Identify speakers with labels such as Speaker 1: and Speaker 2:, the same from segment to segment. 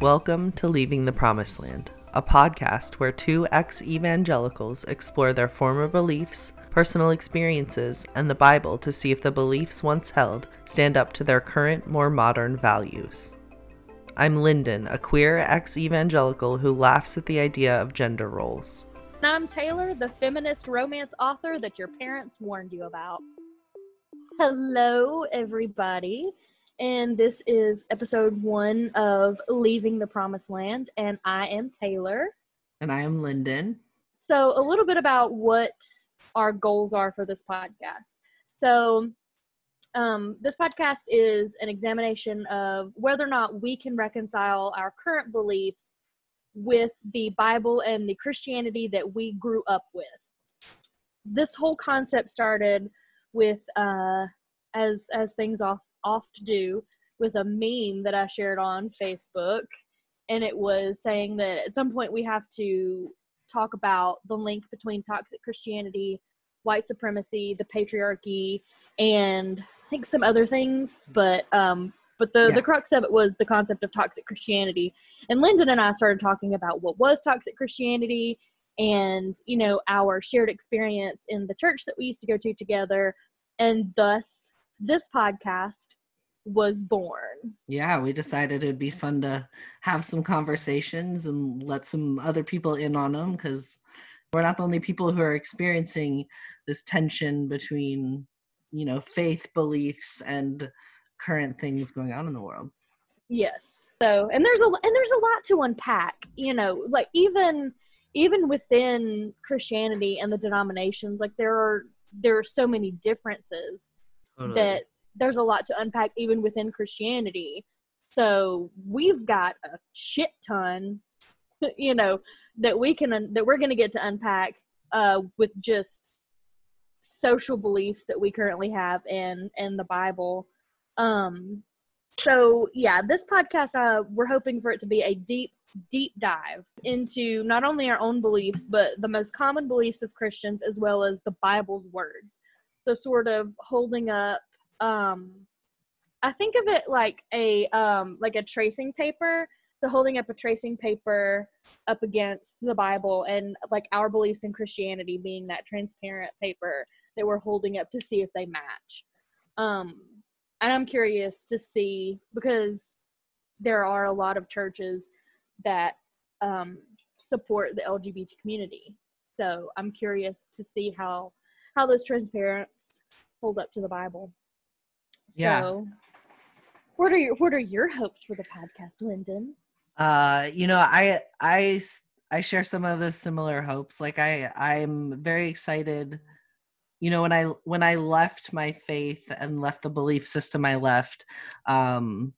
Speaker 1: Welcome to Leaving the Promised Land, a podcast where two ex evangelicals explore their former beliefs, personal experiences, and the Bible to see if the beliefs once held stand up to their current, more modern values. I'm Lyndon, a queer ex evangelical who laughs at the idea of gender roles.
Speaker 2: And I'm Taylor, the feminist romance author that your parents warned you about. Hello, everybody and this is episode one of Leaving the Promised Land, and I am Taylor.
Speaker 1: And I am Lyndon.
Speaker 2: So, a little bit about what our goals are for this podcast. So, um, this podcast is an examination of whether or not we can reconcile our current beliefs with the Bible and the Christianity that we grew up with. This whole concept started with, uh, as as things off oft do with a meme that I shared on Facebook. And it was saying that at some point we have to talk about the link between toxic Christianity, white supremacy, the patriarchy, and I think some other things. But um, but the, yeah. the crux of it was the concept of toxic Christianity. And Lyndon and I started talking about what was toxic Christianity and, you know, our shared experience in the church that we used to go to together. And thus this podcast was born.
Speaker 1: Yeah, we decided it'd be fun to have some conversations and let some other people in on them because we're not the only people who are experiencing this tension between, you know, faith beliefs and current things going on in the world.
Speaker 2: Yes. So, and there's a and there's a lot to unpack, you know, like even even within Christianity and the denominations, like there are there are so many differences totally. that there's a lot to unpack even within Christianity. So we've got a shit ton, you know, that we can that we're going to get to unpack uh, with just social beliefs that we currently have in in the Bible. Um, so yeah, this podcast uh, we're hoping for it to be a deep deep dive into not only our own beliefs but the most common beliefs of Christians as well as the Bible's words. So sort of holding up um I think of it like a um like a tracing paper. So holding up a tracing paper up against the Bible and like our beliefs in Christianity being that transparent paper that we're holding up to see if they match. Um and I'm curious to see because there are a lot of churches that um support the LGBT community. So I'm curious to see how how those transparents hold up to the Bible.
Speaker 1: Yeah. So,
Speaker 2: what are your what are your hopes for the podcast, Lyndon?
Speaker 1: Uh, you know, I I I share some of the similar hopes. Like I I'm very excited. You know, when I when I left my faith and left the belief system I left, um,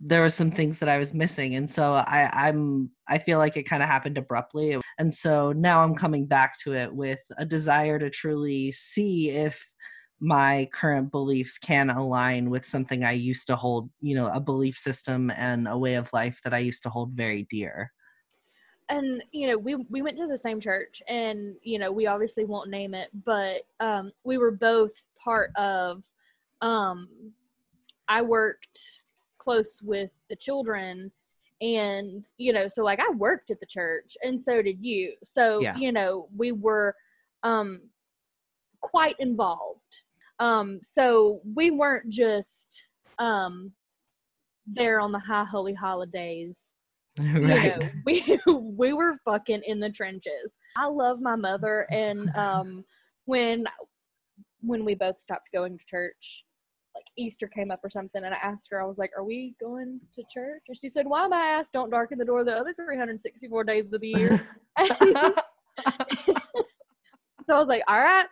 Speaker 1: there were some things that I was missing, and so I I'm I feel like it kind of happened abruptly, and so now I'm coming back to it with a desire to truly see if my current beliefs can align with something I used to hold, you know, a belief system and a way of life that I used to hold very dear.
Speaker 2: And you know, we we went to the same church, and you know, we obviously won't name it, but um, we were both part of. Um, I worked close with the children, and you know, so like I worked at the church, and so did you. So yeah. you know, we were um, quite involved um, so we weren't just um, there on the high holy holidays. Right. You know, we we were fucking in the trenches. I love my mother, and um, when when we both stopped going to church, like Easter came up or something, and I asked her, I was like, "Are we going to church?" And she said, "Why my ass don't darken the door the other 364 days of the year." so I was like, "All right,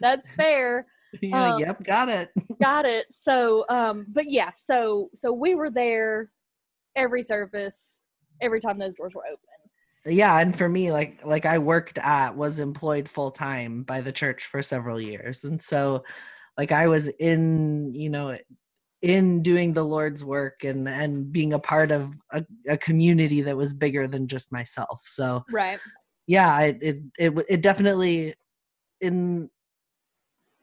Speaker 2: that's fair."
Speaker 1: yeah, um, yep, got it.
Speaker 2: got it. So, um, but yeah, so so we were there every service, every time those doors were open.
Speaker 1: Yeah, and for me, like like I worked at was employed full time by the church for several years, and so like I was in, you know, in doing the Lord's work and and being a part of a, a community that was bigger than just myself. So
Speaker 2: right,
Speaker 1: yeah, it it it, it definitely in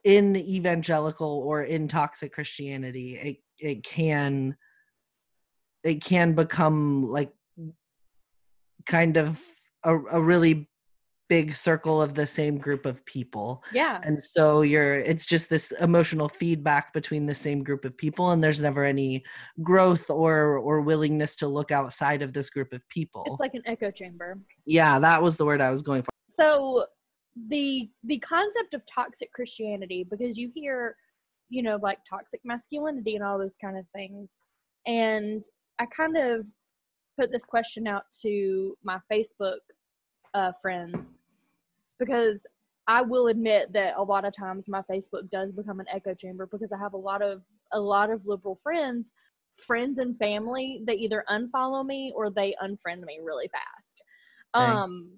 Speaker 1: in evangelical or in toxic christianity it it can it can become like kind of a, a really big circle of the same group of people
Speaker 2: Yeah.
Speaker 1: and so you're it's just this emotional feedback between the same group of people and there's never any growth or or willingness to look outside of this group of people
Speaker 2: It's like an echo chamber.
Speaker 1: yeah that was the word i was going for
Speaker 2: so the the concept of toxic christianity because you hear you know like toxic masculinity and all those kind of things and i kind of put this question out to my facebook uh, friends because i will admit that a lot of times my facebook does become an echo chamber because i have a lot of a lot of liberal friends friends and family that either unfollow me or they unfriend me really fast um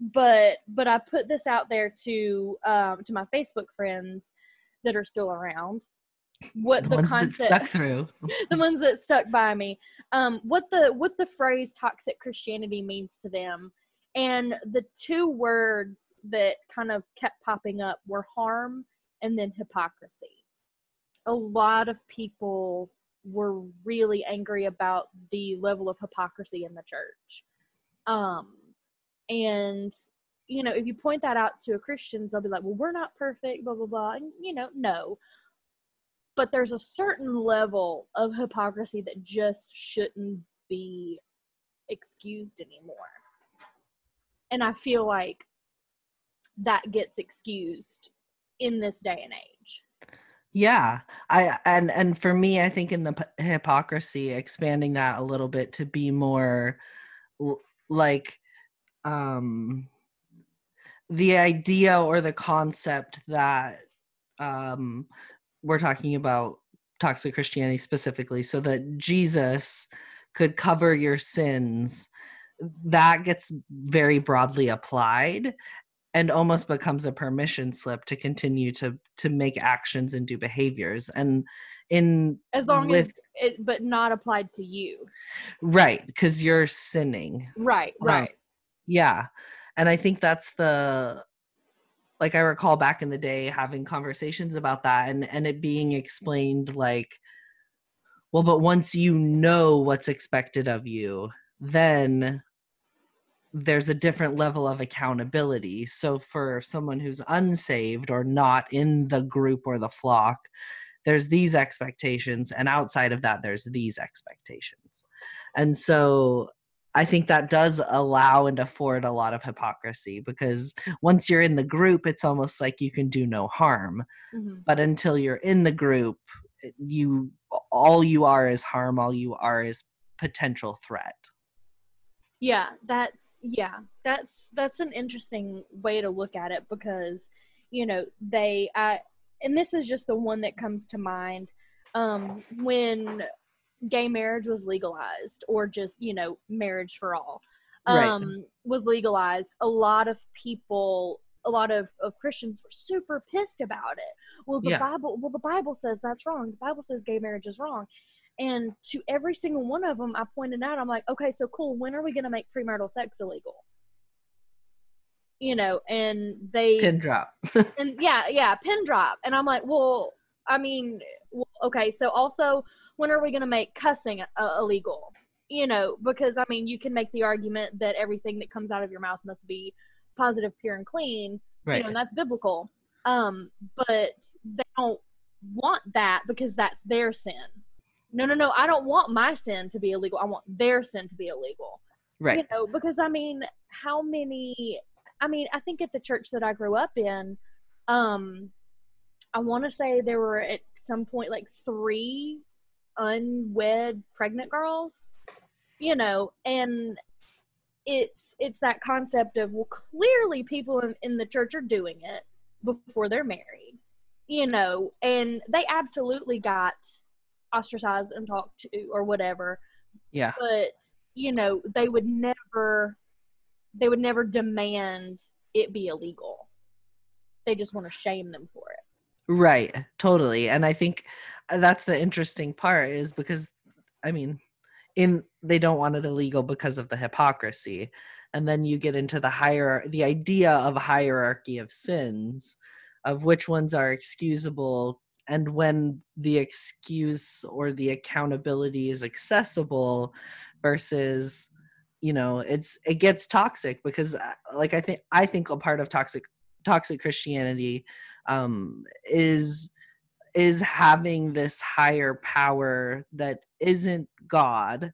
Speaker 2: but but I put this out there to um to my Facebook friends that are still around. What
Speaker 1: the
Speaker 2: the,
Speaker 1: ones that
Speaker 2: concept
Speaker 1: stuck through
Speaker 2: the ones that stuck by me. Um what the what the phrase toxic Christianity means to them. And the two words that kind of kept popping up were harm and then hypocrisy. A lot of people were really angry about the level of hypocrisy in the church. Um and you know, if you point that out to a christian they'll be like, "Well, we're not perfect," blah blah blah. And you know, no. But there's a certain level of hypocrisy that just shouldn't be excused anymore. And I feel like that gets excused in this day and age.
Speaker 1: yeah i and and for me i think in the p- hypocrisy expanding that a little bit to be more l- like um the idea or the concept that um we're talking about toxic christianity specifically so that jesus could cover your sins that gets very broadly applied and almost becomes a permission slip to continue to to make actions and do behaviors and in
Speaker 2: As long
Speaker 1: with
Speaker 2: as it but not applied to you.
Speaker 1: right because you're sinning
Speaker 2: Right,
Speaker 1: Um,
Speaker 2: right.
Speaker 1: yeah and i think that's the like i recall back in the day having conversations about that and and it being explained like well but once you know what's expected of you then there's a different level of accountability. So for someone who's unsaved or not in the group or the flock there's these expectations and outside of that there's these expectations. And so I think that does allow and afford a lot of hypocrisy because once you're in the group, it's almost like you can do no harm.
Speaker 2: Mhm.
Speaker 1: But until you're in the group, you all you are is harm. All you are is potential threat.
Speaker 2: Yeah, that's yeah, that's that's an interesting way to look at it because you know they I and this is just the one that comes to mind um when gay marriage was legalized or just you know marriage for all um was legalized. A lot of people a lot of, of christians were super pissed about it. Well the
Speaker 1: Yeah.
Speaker 2: bible well the bible says that's wrong. The bible says gay marriage is wrong. And to every single one of them i pointed out i'm like okay so cool. When are we going to make premarital sex illegal? You know and they
Speaker 1: Pin drop.
Speaker 2: and yeah yeah pin drop. And i'm like well i mean well, okay so also when are we going to make cussing uh, illegal? You know because i mean you can make the argument that everything that comes out of your mouth must be positive pure and clean
Speaker 1: Right.
Speaker 2: you know and that's biblical. Um but they don't want that because that's their sin. No no no i don't want my sin to be illegal. I want their sin to be illegal.
Speaker 1: Right.
Speaker 2: you know because i mean how many i mean i think at the church that i grew up in um i want to say there were at some point like three unwed pregnant girls you know and it's it's that concept of well clearly people in, in the church are doing it before they're married you know and they absolutely got ostracized and talked to or whatever
Speaker 1: Yeah.
Speaker 2: but you know they would never they would never demand it be illegal they just want to shame them for it
Speaker 1: Right, totally. And I think that's the interesting part is because I mean, in they don't want it illegal because of the hypocrisy. And then you get into the higher the idea of a hierarchy of sins of which ones are excusable and when the excuse or the accountability is accessible versus you know it's it gets toxic because uh, like i think i think a part of toxic toxic christianity um is is having this higher power that isn't god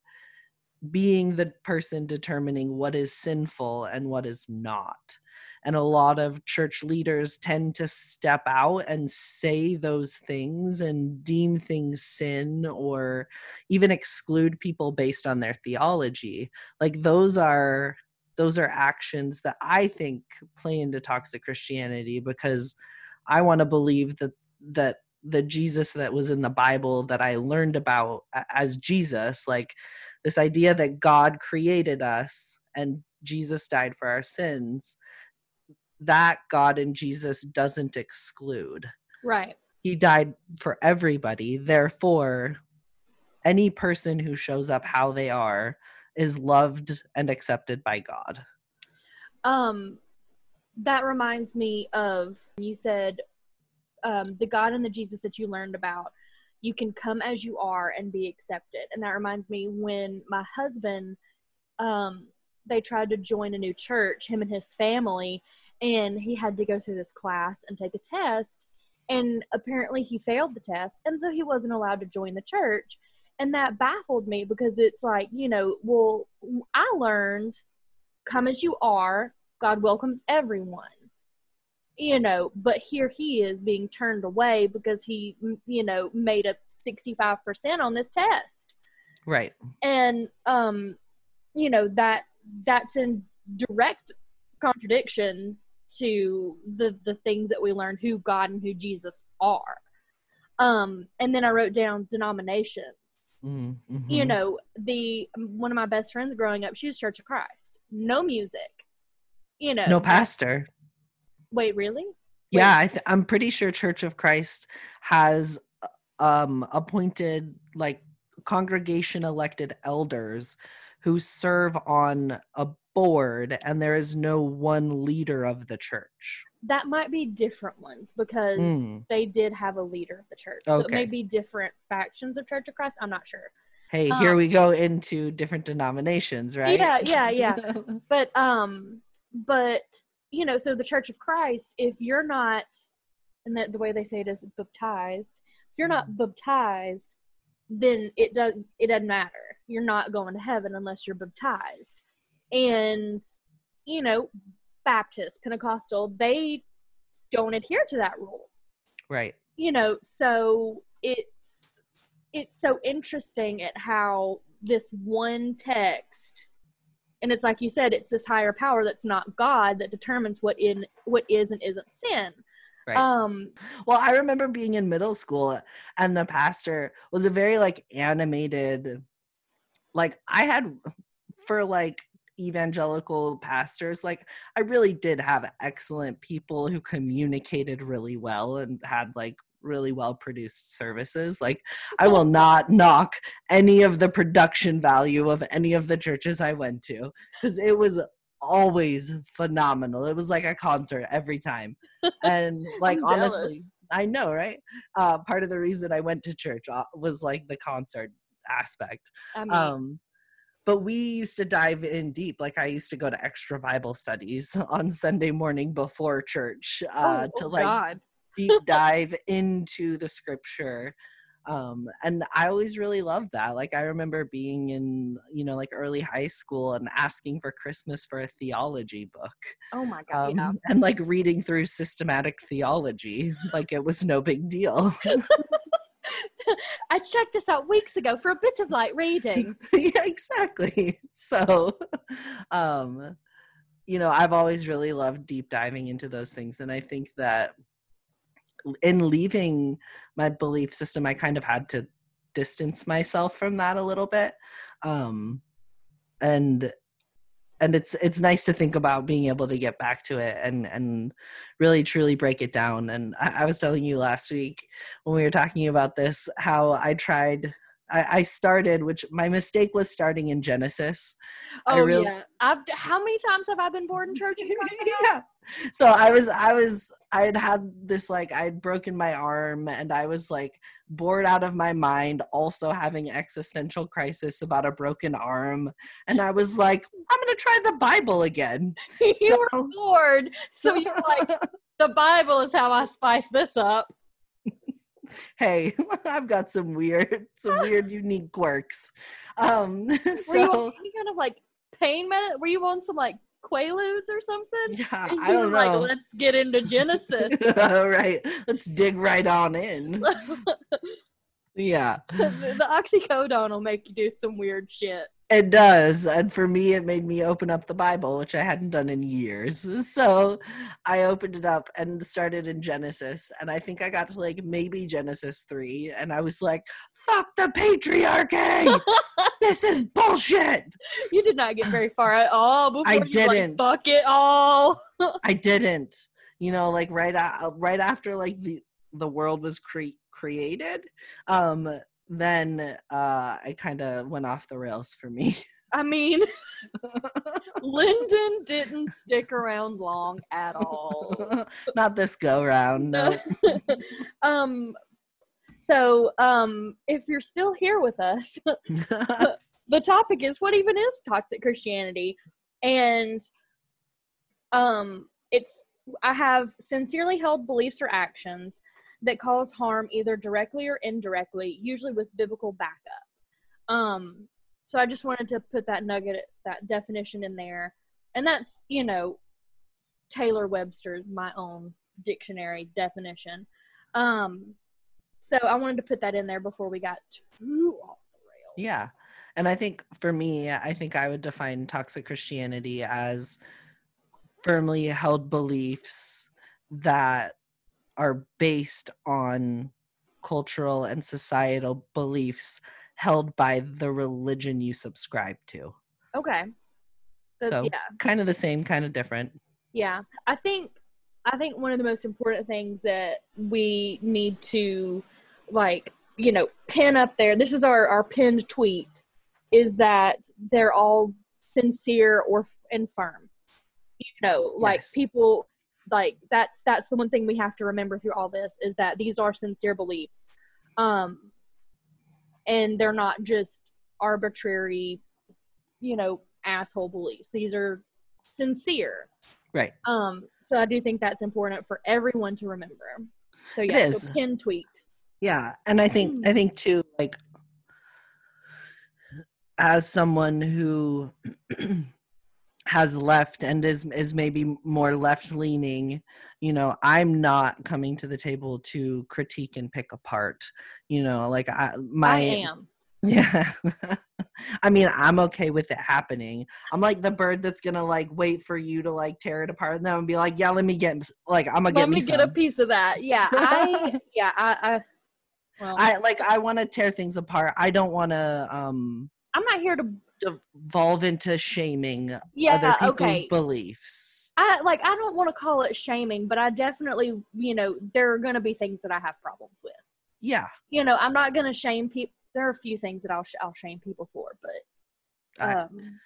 Speaker 1: being the person determining what is sinful and what is not. And a lot of church leaders tend to step out and say those things and deem things sin or even exclude people based on their theology. Like those are those are actions that i think play into toxic christianity because i want to believe that that the jesus that was in the bible that i learned about as jesus like this idea that god created us and jesus died for our sins that God and Jesus doesn't exclude.
Speaker 2: Right.
Speaker 1: He died for everybody. Therefore, any person who shows up how they are is loved and accepted by God.
Speaker 2: Um that reminds me of you said um the God and the Jesus that you learned about you can come as you are and be accepted. And that reminds me when my husband um they tried to join a new church, him and his family, and he had to go through this class and take a test and apparently he failed the test and so he wasn't allowed to join the church and that baffled me because it's like you know well i learned come as you are god welcomes everyone you know but here he is being turned away because he you know made a 65% on this test
Speaker 1: right
Speaker 2: and um you know that that's in direct contradiction to the the things that we learn who God and who Jesus are. Um, and then I wrote down denominations. Mm-hmm. You know, the one of my best friends growing up, she was Church of Christ. No music. You know,
Speaker 1: no pastor.
Speaker 2: Wait, really? Wait.
Speaker 1: Yeah, I th- I'm pretty sure Church of Christ has um appointed like congregation elected elders who serve on a board and there is no one leader of the church.
Speaker 2: That might be different ones because mm. they did have a leader of the church. So okay. it may be different factions of Church of Christ. I'm not sure.
Speaker 1: Hey, um, here we go into different denominations, right?
Speaker 2: Yeah, yeah, yeah. but um but you know, so the Church of Christ, if you're not and that the way they say it is baptized, if you're not mm. baptized, then it does it doesn't matter. You're not going to heaven unless you're baptized and you know baptist pentecostal they don't adhere to that rule
Speaker 1: right
Speaker 2: you know so it's it's so interesting at how this one text and it's like you said it's this higher power that's not god that determines what in what is and isn't sin
Speaker 1: Right. Um well I remember being in middle school and the pastor was a very like animated like I had for like evangelical pastors like i really did have excellent people who communicated really well and had like really well produced services like i will not knock any of the production value of any of the churches i went to because it was always phenomenal. It was like a concert every time. And like honestly i know right? Uh part of the reason i went to church uh, was like the concert aspect. I mean, um but we used to dive in deep. Like i used to go to extra bible studies on sunday morning before church uh, oh, to oh like deep dive into the scripture um and i always really loved that like i remember being in you know like early high school and asking for christmas for a theology book
Speaker 2: oh my god um,
Speaker 1: yeah. and like reading through systematic theology like it was no big deal
Speaker 2: I checked this out weeks ago for a bit of light reading.
Speaker 1: yeah, exactly. So, um, you know, I've always really loved deep diving into those things. And I think that in leaving my belief system, I kind of had to distance myself from that a little bit. Um, and and it's it's nice to think about being able to get back to it and and really truly break it down and I, I was telling you last week when we were talking about this how i tried I, I started which my mistake was starting in genesis.
Speaker 2: Oh really, yeah. I've, how many times have i been bored in church
Speaker 1: yeah. So I was I was I had had this like I'd broken my arm and I was like bored out of my mind also having existential crisis about a broken arm. And I was like I'm going to try the Bible again.
Speaker 2: you
Speaker 1: So-
Speaker 2: were bored, so you're like, the Bible is how I spice this up.
Speaker 1: hey, I've got some weird some weird unique quirks. Um
Speaker 2: Were you on
Speaker 1: so
Speaker 2: any kind of like pain med? Were you on some like Quaaludes or something?
Speaker 1: yeah,
Speaker 2: And
Speaker 1: I don't
Speaker 2: like,
Speaker 1: know.
Speaker 2: let's get into Genesis.
Speaker 1: All right, let's dig right on in. Yeah.
Speaker 2: the, the oxycodone will make you do some weird shit.
Speaker 1: It does. And for me, it made me open up the Bible, which I hadn't done in years. So I opened it up and started in Genesis. And I think I got to like maybe Genesis 3. And I was like, fuck the patriarchy. this is bullshit.
Speaker 2: You did not get very far at all before
Speaker 1: I
Speaker 2: you like,
Speaker 1: didn't.
Speaker 2: fuck it all.
Speaker 1: I didn't. You know, like right right after like the the world was cre- created, um then uh I kind of went off the rails for me.
Speaker 2: I mean, Lyndon didn't stick around long at all.
Speaker 1: Not this go round. No.
Speaker 2: um so um if you're still here with us the topic is what even is toxic christianity and um it's i have sincerely held beliefs or actions that cause harm either directly or indirectly usually with biblical backup. Um so i just wanted to put that nugget that definition in there. And that's you know taylor webster's my own dictionary definition. Um so i wanted to put that in there before we got too off the rails.
Speaker 1: Yeah. And I think for me, I think I would define toxic Christianity as firmly held beliefs that are based on cultural and societal beliefs held by the religion you subscribe to.
Speaker 2: okay so,
Speaker 1: So-
Speaker 2: yeah
Speaker 1: Kind of the same, kind of different.
Speaker 2: Yeah, I think I think one of the most important things that we need to like, you know, pin up there. This is our our pinned tweet is that they're all sincere or and firm. You know, like
Speaker 1: Yes.
Speaker 2: people like that's that's the one thing we have to remember through all this is that these are sincere beliefs. Um and they're not just arbitrary, you know, asshole beliefs. These are sincere.
Speaker 1: Right.
Speaker 2: Um, so I do think that's important for everyone to remember. So yeah,
Speaker 1: is.
Speaker 2: so pin tweet.
Speaker 1: Yeah, and I think I think too like as someone who has left and is is maybe more left leaning, you know, I'm not coming to the table to critique and pick apart, you know, like I my
Speaker 2: I am.
Speaker 1: yeah. I mean, I'm okay with it happening. I'm like the bird that's gonna like wait for you to like tear it apart and then be like, yeah, let me get like I'm gonna
Speaker 2: Let
Speaker 1: get
Speaker 2: me
Speaker 1: me,
Speaker 2: get a piece of that. Yeah, I yeah, I, I well I,
Speaker 1: I like I want to tear things apart. I don't want to um
Speaker 2: I'm not here to
Speaker 1: devolve into shaming
Speaker 2: yeah,
Speaker 1: other people's
Speaker 2: okay.
Speaker 1: beliefs.
Speaker 2: I like I don't want to call it shaming, but I definitely, you know, there are going to be things that I have problems with.
Speaker 1: Yeah,
Speaker 2: You know, I'm not going to shame people. There are a few things that I'll sh- I'll shame people for, but
Speaker 1: I-
Speaker 2: um,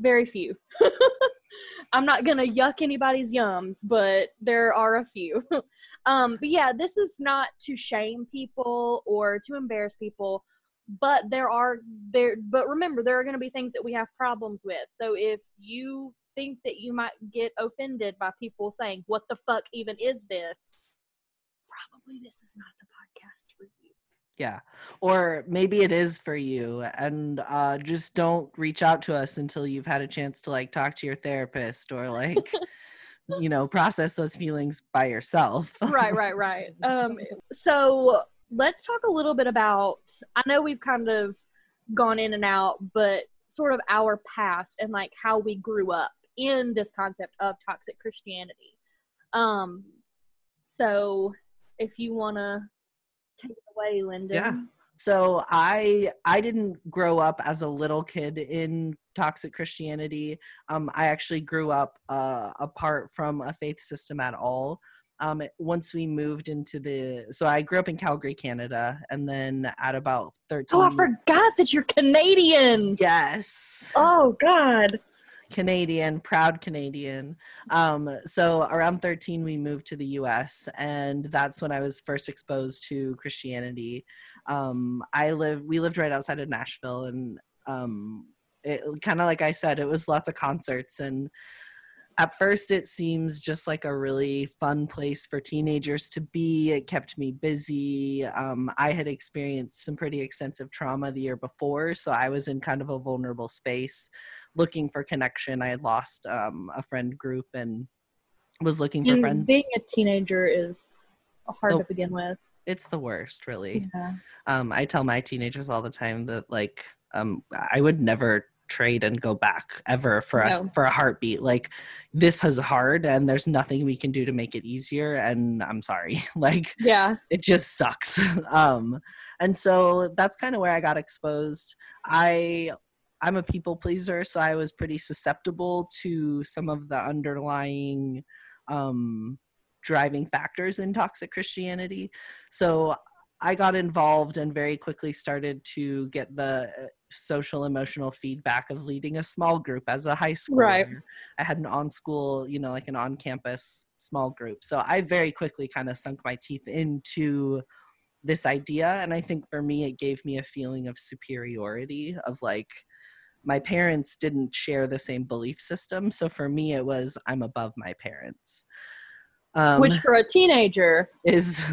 Speaker 2: very few. I'm not gonna yuck anybody's yums, but there are a few. um, but yeah, this is not to shame people or to embarrass people, but there are there. But remember, there are gonna be things that we have problems with. So if you think that you might get offended by people saying, "What the fuck even is this?" Probably this is not the podcast for you.
Speaker 1: yeah. Or maybe it is for you, and uh, just don't reach out to us until you've had a chance to like talk to your therapist or like, you know, process those feelings by yourself.
Speaker 2: right, right, right. Um, so let's talk a little bit about. I know we've kind of gone in and out, but sort of our past and like how we grew up in this concept of toxic Christianity. Um, so if you want to take it away, Lyndon.
Speaker 1: Yeah. so i i didn't grow up as a little kid in toxic christianity um i actually grew up uh apart from a faith system at all um once we moved into the so i grew up in calgary canada and then at about 13
Speaker 2: Oh, I forgot that you're Canadian.
Speaker 1: yes
Speaker 2: Oh God.
Speaker 1: Canadian, proud Canadian. Um, so around 13, we moved to the US, and that's when I was first exposed to Christianity. Um, I live, we lived right outside of Nashville, and um, it kind of like I said, it was lots of concerts and at first it seems just like a really fun place for teenagers to be it kept me busy um, i had experienced some pretty extensive trauma the year before so i was in kind of a vulnerable space looking for connection i had lost um, a friend group and was looking for
Speaker 2: And
Speaker 1: friends
Speaker 2: being a teenager is hard
Speaker 1: Oh.
Speaker 2: to begin with.
Speaker 1: it's the worst really
Speaker 2: Yeah.
Speaker 1: um, i tell my teenagers all the time that like um, i would never trade and go back ever for us
Speaker 2: No.
Speaker 1: for a heartbeat. Like this is hard and there's nothing we can do to make it easier and i'm sorry. Like
Speaker 2: Yeah.
Speaker 1: it just sucks. Um and so that's kind of where i got exposed. I i'm a people pleaser so i was pretty susceptible to some of the underlying um driving factors in toxic christianity. So i got involved and very quickly started to get the uh, social emotional feedback of leading a small group as a high schooler
Speaker 2: Right.
Speaker 1: I had an on school, you know, like an on campus small group. So I very quickly kind of sunk my teeth into this idea. And I think for me, it gave me a feeling of superiority of like, my parents didn't share the same belief system. So for me, it was I'm above my parents. Um,
Speaker 2: Which for a teenager,
Speaker 1: is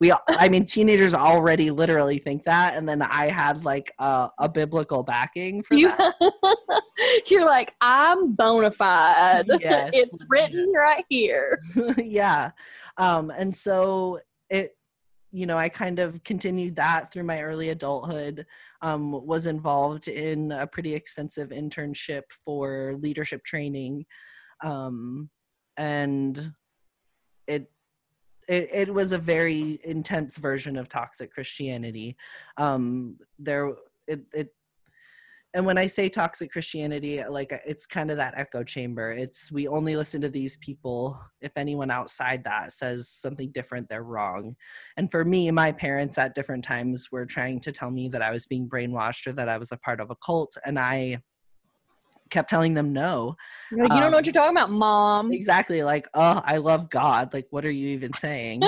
Speaker 1: we i mean teenagers already literally think that and then i had like a, a biblical backing for
Speaker 2: you
Speaker 1: that
Speaker 2: you're like, I'm bona fide.
Speaker 1: Yes,
Speaker 2: it's written right here.
Speaker 1: yeah um and so it you know i kind of continued that through my early adulthood um was involved in a pretty extensive internship for leadership training um and it it, it was a very intense version of toxic christianity. Um there it, it and when i say toxic christianity like it's kind of that echo chamber. It's we only listen to these people. If anyone outside that says something different they're wrong. And for me my parents at different times were trying to tell me that i was being brainwashed or that i was a part of a cult. And i kept telling them no
Speaker 2: You're like, you don't know
Speaker 1: Um,
Speaker 2: what you're talking about, mom.
Speaker 1: exactly like oh i love god like what are you even saying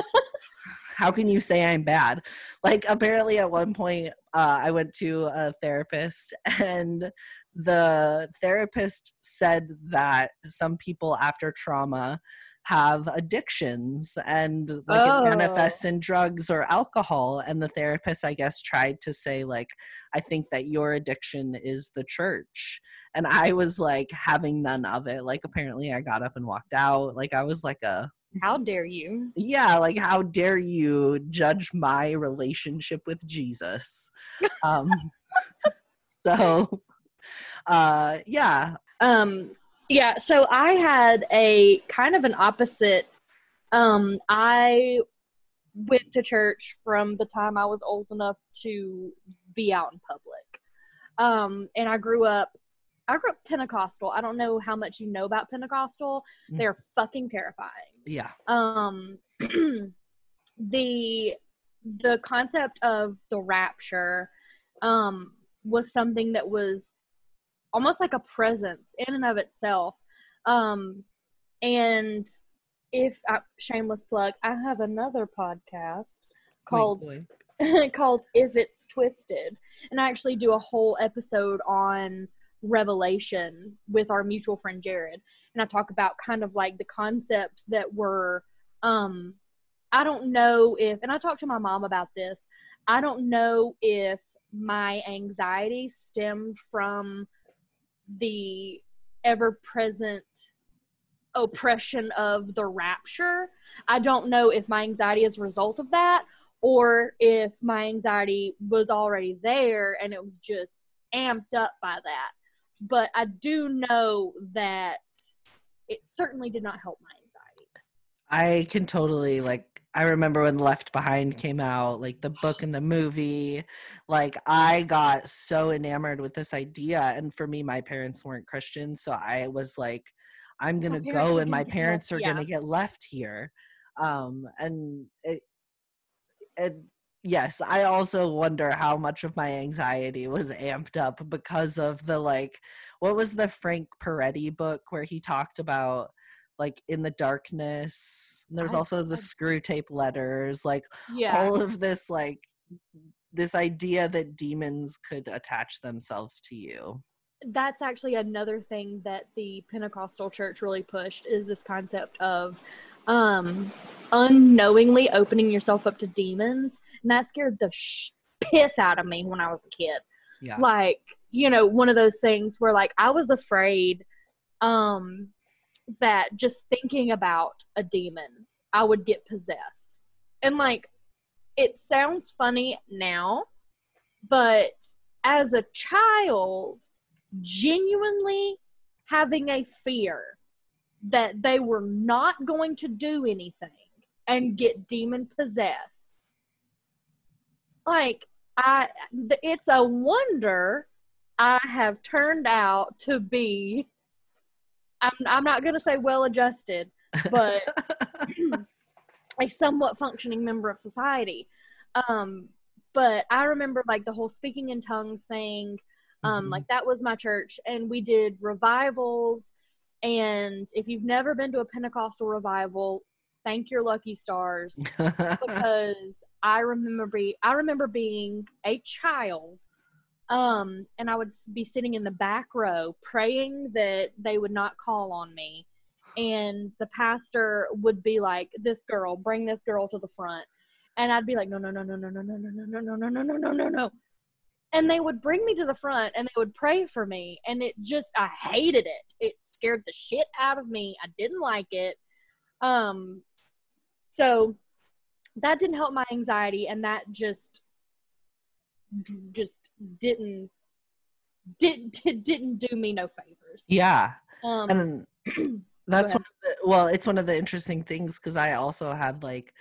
Speaker 1: how can you say i'm bad like apparently at one point uh, i went to a therapist and the therapist said that some people after trauma have addictions and like
Speaker 2: Oh.
Speaker 1: it manifests in drugs or alcohol and the therapist i guess tried to say like i think that your addiction is the church and i was like having none of it like apparently i got up and walked out like i was like a
Speaker 2: How dare you?
Speaker 1: yeah like how dare you judge my relationship with jesus um so uh yeah
Speaker 2: Um, yeah, so I had a kind of an opposite. Um, I went to church from the time I was old enough to be out in public. Um, and I grew up I grew up Pentecostal. I don't know how much you know about Pentecostal.
Speaker 1: Mm.
Speaker 2: They're fucking terrifying.
Speaker 1: yeah
Speaker 2: um the the concept of the rapture um was something that was almost like a presence in and of itself um and if uh, shameless plug i have another podcast called called If It's Twisted. And I actually do a whole episode on Revelation with our mutual friend Jared. And I talk about kind of like the concepts that were um I don't know if and I talked to my mom about this. I don't know if my anxiety stemmed from the ever present oppression of the rapture. I don't know if my anxiety is a result of that or if my anxiety was already there and it was just amped up by that. But I do know that it certainly did not help my anxiety.
Speaker 1: I can totally like I remember when Left Behind came out, like the book and the movie. Like I got so enamored with this idea and for me my parents weren't Christian, so I was like I'm going to go and my parents
Speaker 2: left-
Speaker 1: are going to get left here. Um and it it yes, I also wonder how much of my anxiety was amped up because of the like what was the Frank Peretti book where he talked about like in the darkness. And There's
Speaker 2: I-
Speaker 1: also the Screwtape Letters, like
Speaker 2: Yeah.
Speaker 1: all of this like this idea that demons could attach themselves to you.
Speaker 2: that's actually another thing that the Pentecostal church really pushed is this concept of um unknowingly opening yourself up to demons and that scared the sh- piss out of me when I was a kid.
Speaker 1: Yeah.
Speaker 2: Like, you know, one of those things where like I was afraid um that just thinking about a demon, I would get possessed. And like it sounds funny now, but as a child, genuinely having a fear that they were not going to do anything and get demon possessed. Like I it's a wonder I have turned out to be I'm I'm not going to say well adjusted, but a somewhat functioning member of society. Um, but I remember like the whole speaking in tongues thing. Um,
Speaker 1: Mhm.
Speaker 2: like that was my church, and we did revivals. And if you've never been to a Pentecostal revival, thank your lucky stars because I remember be I remember being a child, um, and I would be sitting in the back row praying that they would not call on me, and the pastor would be like, "This girl, bring this girl to the front," and I'd be like, "No, no, no, no, no, no, no, no, no, no, no, no, no, no, no, no, no." And they would bring me to the front and they would pray for me, and it just I hated it. It scared the shit out of me. I didn't like it. Um, so that didn't help my anxiety and that just just didn't did, did didn't do me no favors.
Speaker 1: Yeah.
Speaker 2: um
Speaker 1: and that's one of the, well it's one of the interesting things because i also had like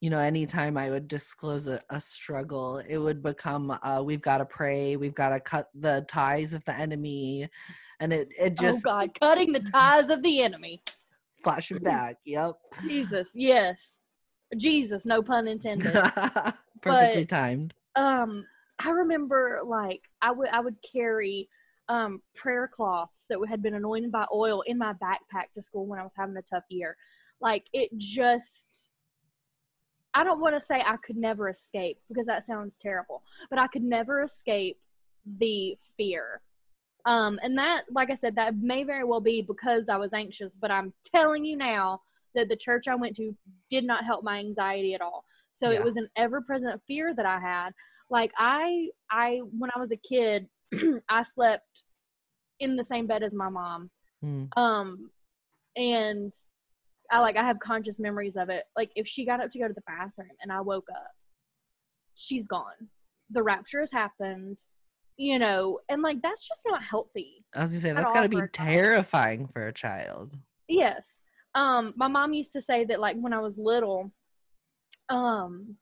Speaker 1: you know anytime i would disclose a, a struggle it would become uh, we've got to pray we've got to cut the ties of the enemy and it it
Speaker 2: oh
Speaker 1: just
Speaker 2: god cutting the ties of the enemy.
Speaker 1: Flashing back yep.
Speaker 2: Jesus yes jesus no pun intended.
Speaker 1: Perfectly
Speaker 2: But-
Speaker 1: timed.
Speaker 2: um i remember like i would i would carry um prayer cloths that had been anointed by oil in my backpack to school when i was having a tough year. Like it just i don't want to say i could never escape because that sounds terrible but i could never escape the fear. Um and that like i said that may very well be because i was anxious but i'm telling you now that the church i went to did not help my anxiety at all. So
Speaker 1: Yeah.
Speaker 2: it was an ever-present fear that i had. Like i i when i was a kid i slept in the same bed as my mom.
Speaker 1: Hmm.
Speaker 2: um and i like i have conscious memories of it. Like if she got up to go to the bathroom and i woke up she's gone. The rapture has happened you know and like that's just not healthy
Speaker 1: i was gonna say
Speaker 2: At
Speaker 1: that's
Speaker 2: all
Speaker 1: got to be terrifying for a child.
Speaker 2: Yes. Um, my mom used to say that like when I was little, um,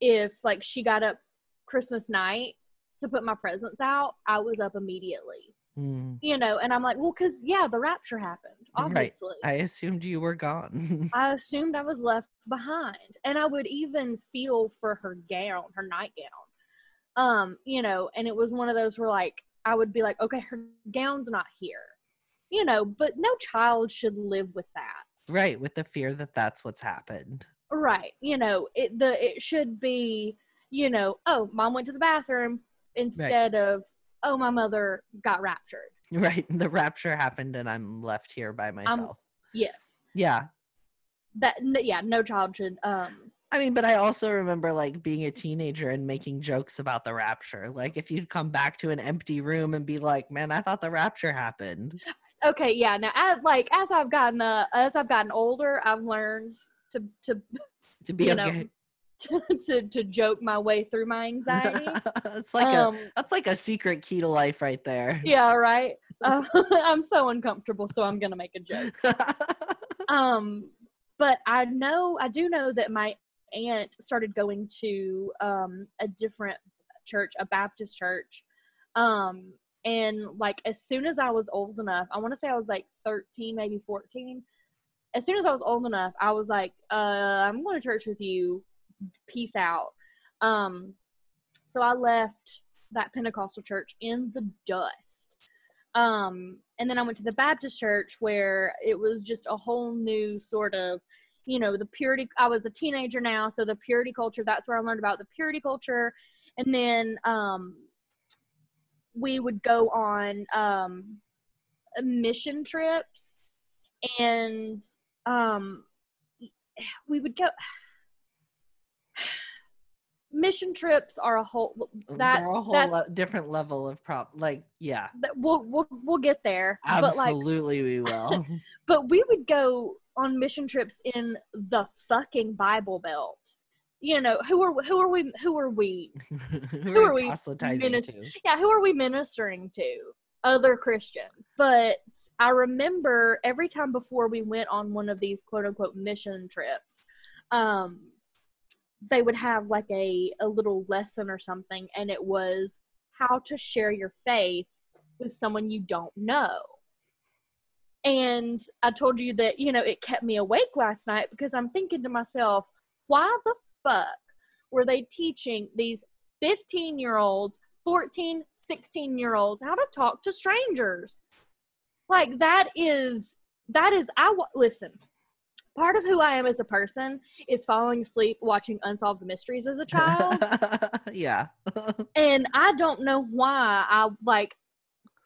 Speaker 2: if like she got up Christmas night to put my presents out, I was up immediately.
Speaker 1: Hmm.
Speaker 2: You know, and I'm like, well, because yeah, the rapture happened.
Speaker 1: Right.
Speaker 2: Obviously,
Speaker 1: i assumed you were gone
Speaker 2: I assumed I was left behind, and I would even feel for her gown, her nightgown. Um, you know, and it was one of those where like I would be like, okay, her gown's not here, you know, but no child should live with that.
Speaker 1: right with the fear that that's what's happened
Speaker 2: Right. You know, it the it should be, you know, oh, mom went to the bathroom instead of oh, my mother got raptured.
Speaker 1: Right. The rapture happened and I'm left here by myself.
Speaker 2: Yes.
Speaker 1: yeah.
Speaker 2: That n- yeah, no child should um
Speaker 1: I mean, but I also remember like being a teenager and making jokes about the rapture. Like if you'd come back to an empty room and be like, "Man, I thought the rapture happened."
Speaker 2: Okay, yeah. Now as like as I've gotten uh as I've gotten older, I've learned to to
Speaker 1: To be
Speaker 2: You know,
Speaker 1: okay.
Speaker 2: to, to, to joke my way through my anxiety.
Speaker 1: it's like
Speaker 2: um
Speaker 1: a that's like a secret key to life right there.
Speaker 2: yeah, right. Uh, I'm so uncomfortable, so I'm going to make a joke. um but i know i do know that my aunt started going to um a different church a baptist church um and like as soon as i was old enough i want to say i was like 13 maybe 14 as soon as i was old enough i was like uh i'm going to church with you peace out Um, so I left that Pentecostal church in the dust. Um, and then I went to the Baptist church where it was just a whole new sort of, you know, the purity. I was a teenager now, so the purity culture. That's where I learned about the purity culture. And then um, we would go on um, mission trips, and um, we would go mission trips are a whole that
Speaker 1: They're a whole
Speaker 2: that's,
Speaker 1: le- different level of prop. Like, yeah,
Speaker 2: we'll we'll we'll get there.
Speaker 1: absolutely, we will.
Speaker 2: But but we would go on mission trips in the fucking Bible Belt. You know who are who are we who are we?
Speaker 1: Who
Speaker 2: are we
Speaker 1: proselytizing to?
Speaker 2: Yeah, who are we ministering to? Other Christians. But I remember every time before we went on one of these quote unquote mission trips, um, they would have like a, a little lesson or something, and it was how to share your faith with someone you don't know. And I told you that, you know, it kept me awake last night because I'm thinking to myself, why the fuck were they teaching these 15 year olds, 14, 16 year olds how to talk to strangers? Like, that is, that is, I listen, part of who I am as a person is falling asleep watching Unsolved Mysteries as a child.
Speaker 1: yeah.
Speaker 2: and I don't know why I like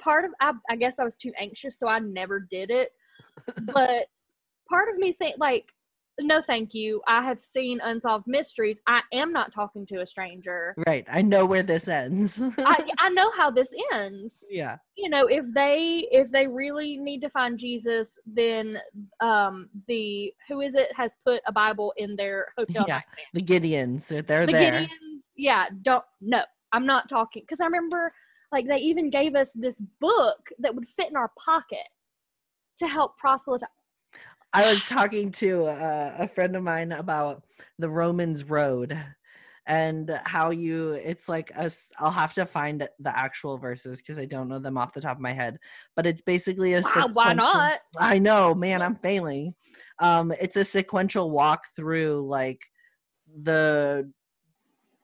Speaker 2: part of I, I guess I was too anxious so I never did it but part of me think like no thank you I have seen unsolved mysteries I am not talking to a stranger
Speaker 1: right. I know where this ends.
Speaker 2: I, I know how this ends
Speaker 1: yeah.
Speaker 2: you know if they if they really need to find jesus then um the who is it has put a bible in their hotel
Speaker 1: Yeah,
Speaker 2: nightstand
Speaker 1: The Gideons, they're they're
Speaker 2: the
Speaker 1: there.
Speaker 2: Gideons, yeah, don't no, I'm not talking because I remember like they even gave us this book that would fit in our pocket to help proselytize.
Speaker 1: I was talking to uh, a friend of mine about the Romans Road and how you it's like us i'll have to find the actual verses because i don't know them off the top of my head but it's basically a
Speaker 2: Wow, why not?
Speaker 1: i know man i'm failing um it's a sequential walk through like the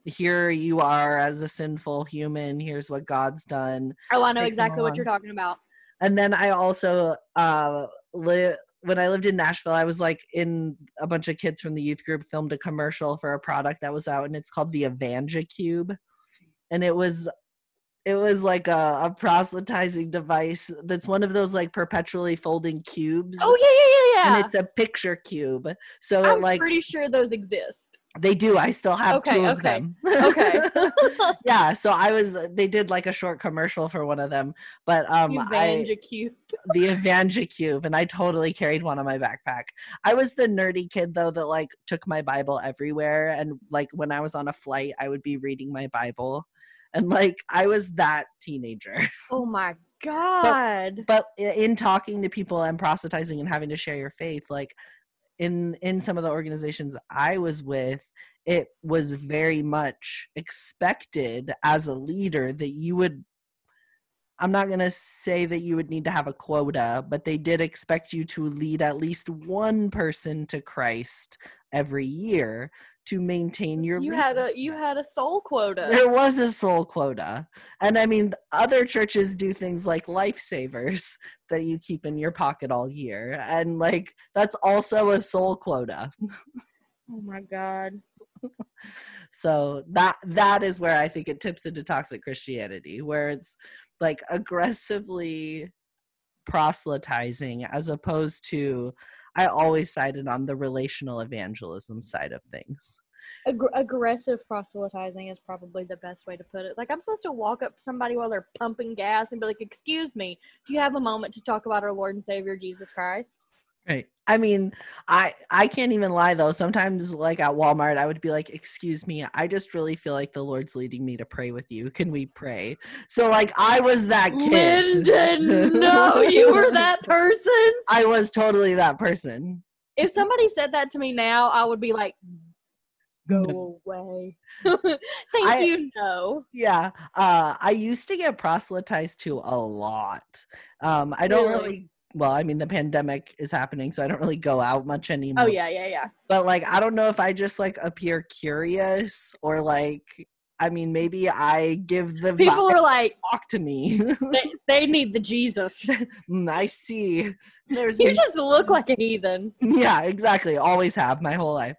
Speaker 1: here you are as a sinful human here's what god's done
Speaker 2: Oh, I know exactly what you're talking about.
Speaker 1: and then I also uh li- when I lived in Nashville, I was like in a bunch of kids from the youth group filmed a commercial for a product that was out, and it's called the Evangel Cube, and it was it was like a, a proselytizing device that's one of those like perpetually folding cubes.
Speaker 2: Oh yeah, yeah, yeah, yeah.
Speaker 1: And it's a picture cube, so
Speaker 2: I'm
Speaker 1: it like
Speaker 2: pretty sure those exist.
Speaker 1: They do. I still have
Speaker 2: Okay,
Speaker 1: two of
Speaker 2: okay,
Speaker 1: them.
Speaker 2: Okay.
Speaker 1: yeah, so I was. They did like a short commercial for one of them, but um, I
Speaker 2: Evangel cube.
Speaker 1: the Evangel Cube, and I totally carried one on my backpack. I was the nerdy kid though that like took my Bible everywhere, and like when I was on a flight, I would be reading my Bible, and like I was that teenager.
Speaker 2: Oh my god.
Speaker 1: but i- in talking to people and proselytizing and having to share your faith, like in in some of the organizations I was with, it was very much expected as a leader that you would I'm not going to say that you would need to have a quota, but they did expect you to lead at least one person to Christ every year to maintain your
Speaker 2: you had a you had a soul quota.
Speaker 1: there was a soul quota. And I mean, other churches do things like lifesavers that you keep in your pocket all year. And like, that's also a soul quota.
Speaker 2: Oh my god.
Speaker 1: So that that is where I think it tips into toxic Christianity, where it's like aggressively proselytizing as opposed to I always sided on the relational evangelism side of things.
Speaker 2: Ag- aggressive proselytizing is probably the best way to put it. Like I'm supposed to walk up to somebody while they're pumping gas and be like, "Excuse me, do you have a moment to talk about our Lord and Savior Jesus Christ?"
Speaker 1: Right. I mean, I I can't even lie though. Sometimes like at Walmart, I would be like, "Excuse me, I just really feel like the Lord's leading me to pray with you. Can we pray?" So like I was that kid.
Speaker 2: Lyndon, no, you were that person.
Speaker 1: I was totally that person.
Speaker 2: If somebody said that to me now, I would be like, "Go away." Thank
Speaker 1: I-
Speaker 2: you. No.
Speaker 1: Yeah. Uh I used to get proselytized to a lot. Um I don't
Speaker 2: Really?
Speaker 1: really well, I mean the pandemic is happening, so I don't really go out much anymore.
Speaker 2: Oh yeah, yeah, yeah.
Speaker 1: But like I don't know if I just like appear curious or like I mean maybe I give the
Speaker 2: People are like,
Speaker 1: talk to me.
Speaker 2: they, they need the Jesus.
Speaker 1: Mm, I see. There's
Speaker 2: You just look like a heathen.
Speaker 1: yeah, exactly. Always have my whole life.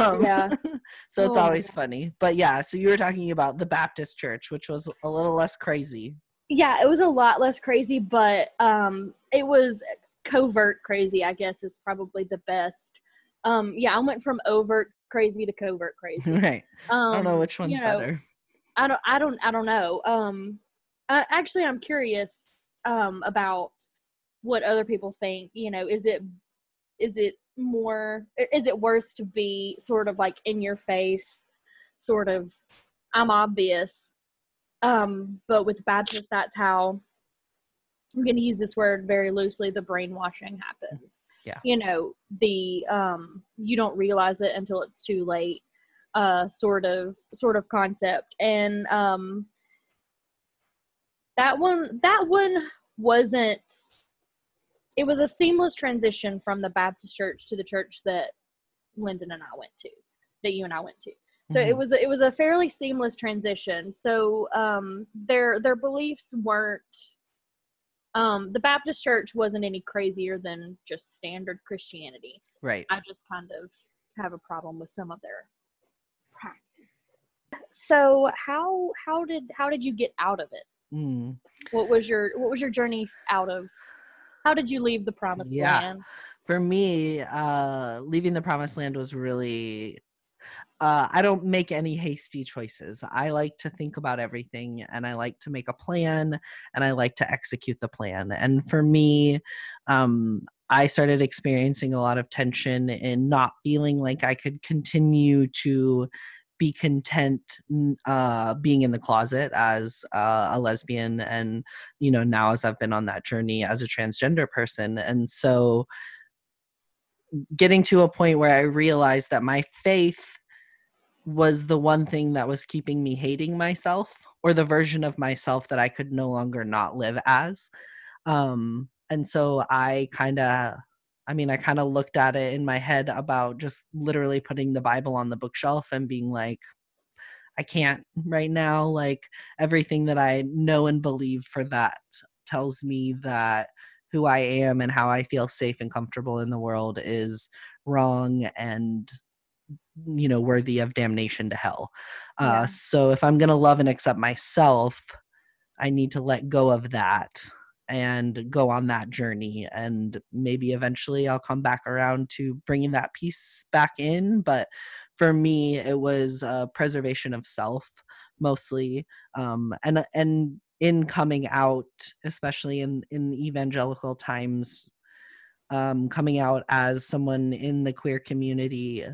Speaker 1: Um,
Speaker 2: Yeah.
Speaker 1: so it's
Speaker 2: Oh,
Speaker 1: always funny. But yeah, so you were talking about the Baptist church, which was a little less crazy.
Speaker 2: Yeah, it was a lot less crazy, but um, it was covert crazy. I guess is probably the best. Um, yeah, I went from overt crazy to covert crazy.
Speaker 1: right.
Speaker 2: Um,
Speaker 1: I don't know which one's
Speaker 2: you know,
Speaker 1: better.
Speaker 2: I don't. I don't. I don't know. Um, uh, actually, I'm curious um about what other people think. You know, is it is it more is it worse to be sort of like in your face, sort of I'm obvious. Um, but with Baptist, that's how I'm going to use this word very loosely. The brainwashing happens.
Speaker 1: Yeah.
Speaker 2: You know, the um, you don't realize it until it's too late uh sort of sort of concept and um that one that one wasn't it was a seamless transition from the baptist church to the church that lyndon and i went to that you and i went to so it
Speaker 1: Mhm.
Speaker 2: was it was a fairly seamless transition so um their their beliefs weren't um the baptist church wasn't any crazier than just standard christianity
Speaker 1: right.
Speaker 2: I just kind of have a problem with some of their practice. So how how did how did you get out of it?
Speaker 1: Mm.
Speaker 2: What was your what was your journey out of? How did you leave the promised
Speaker 1: Yeah.
Speaker 2: land?
Speaker 1: For me, uh, leaving the promised land was really. Uh, I don't make any hasty choices. I like to think about everything and I like to make a plan and I like to execute the plan. And for me, um, I started experiencing a lot of tension in not feeling like I could continue to be content uh, being in the closet as uh, a lesbian and you know now as i've been on that journey as a transgender person and so getting to a point where i realized that my faith was the one thing that was keeping me hating myself or the version of myself that i could no longer not live as. Um and so i kind of i mean i kind of looked at it in my head about just literally putting the bible on the bookshelf and being like i can't right now. Like everything that i know and believe for that tells me that who i am and how i feel safe and comfortable in the world is wrong and you know worthy of damnation to hell.
Speaker 2: Yeah.
Speaker 1: uh so if i'm going to love and accept myself i need to let go of that and go on that journey. And maybe eventually i'll come back around to bringing that piece back in. But for me it was uh, preservation of self mostly. Um and and in coming out especially in in evangelical times um coming out as someone in the queer community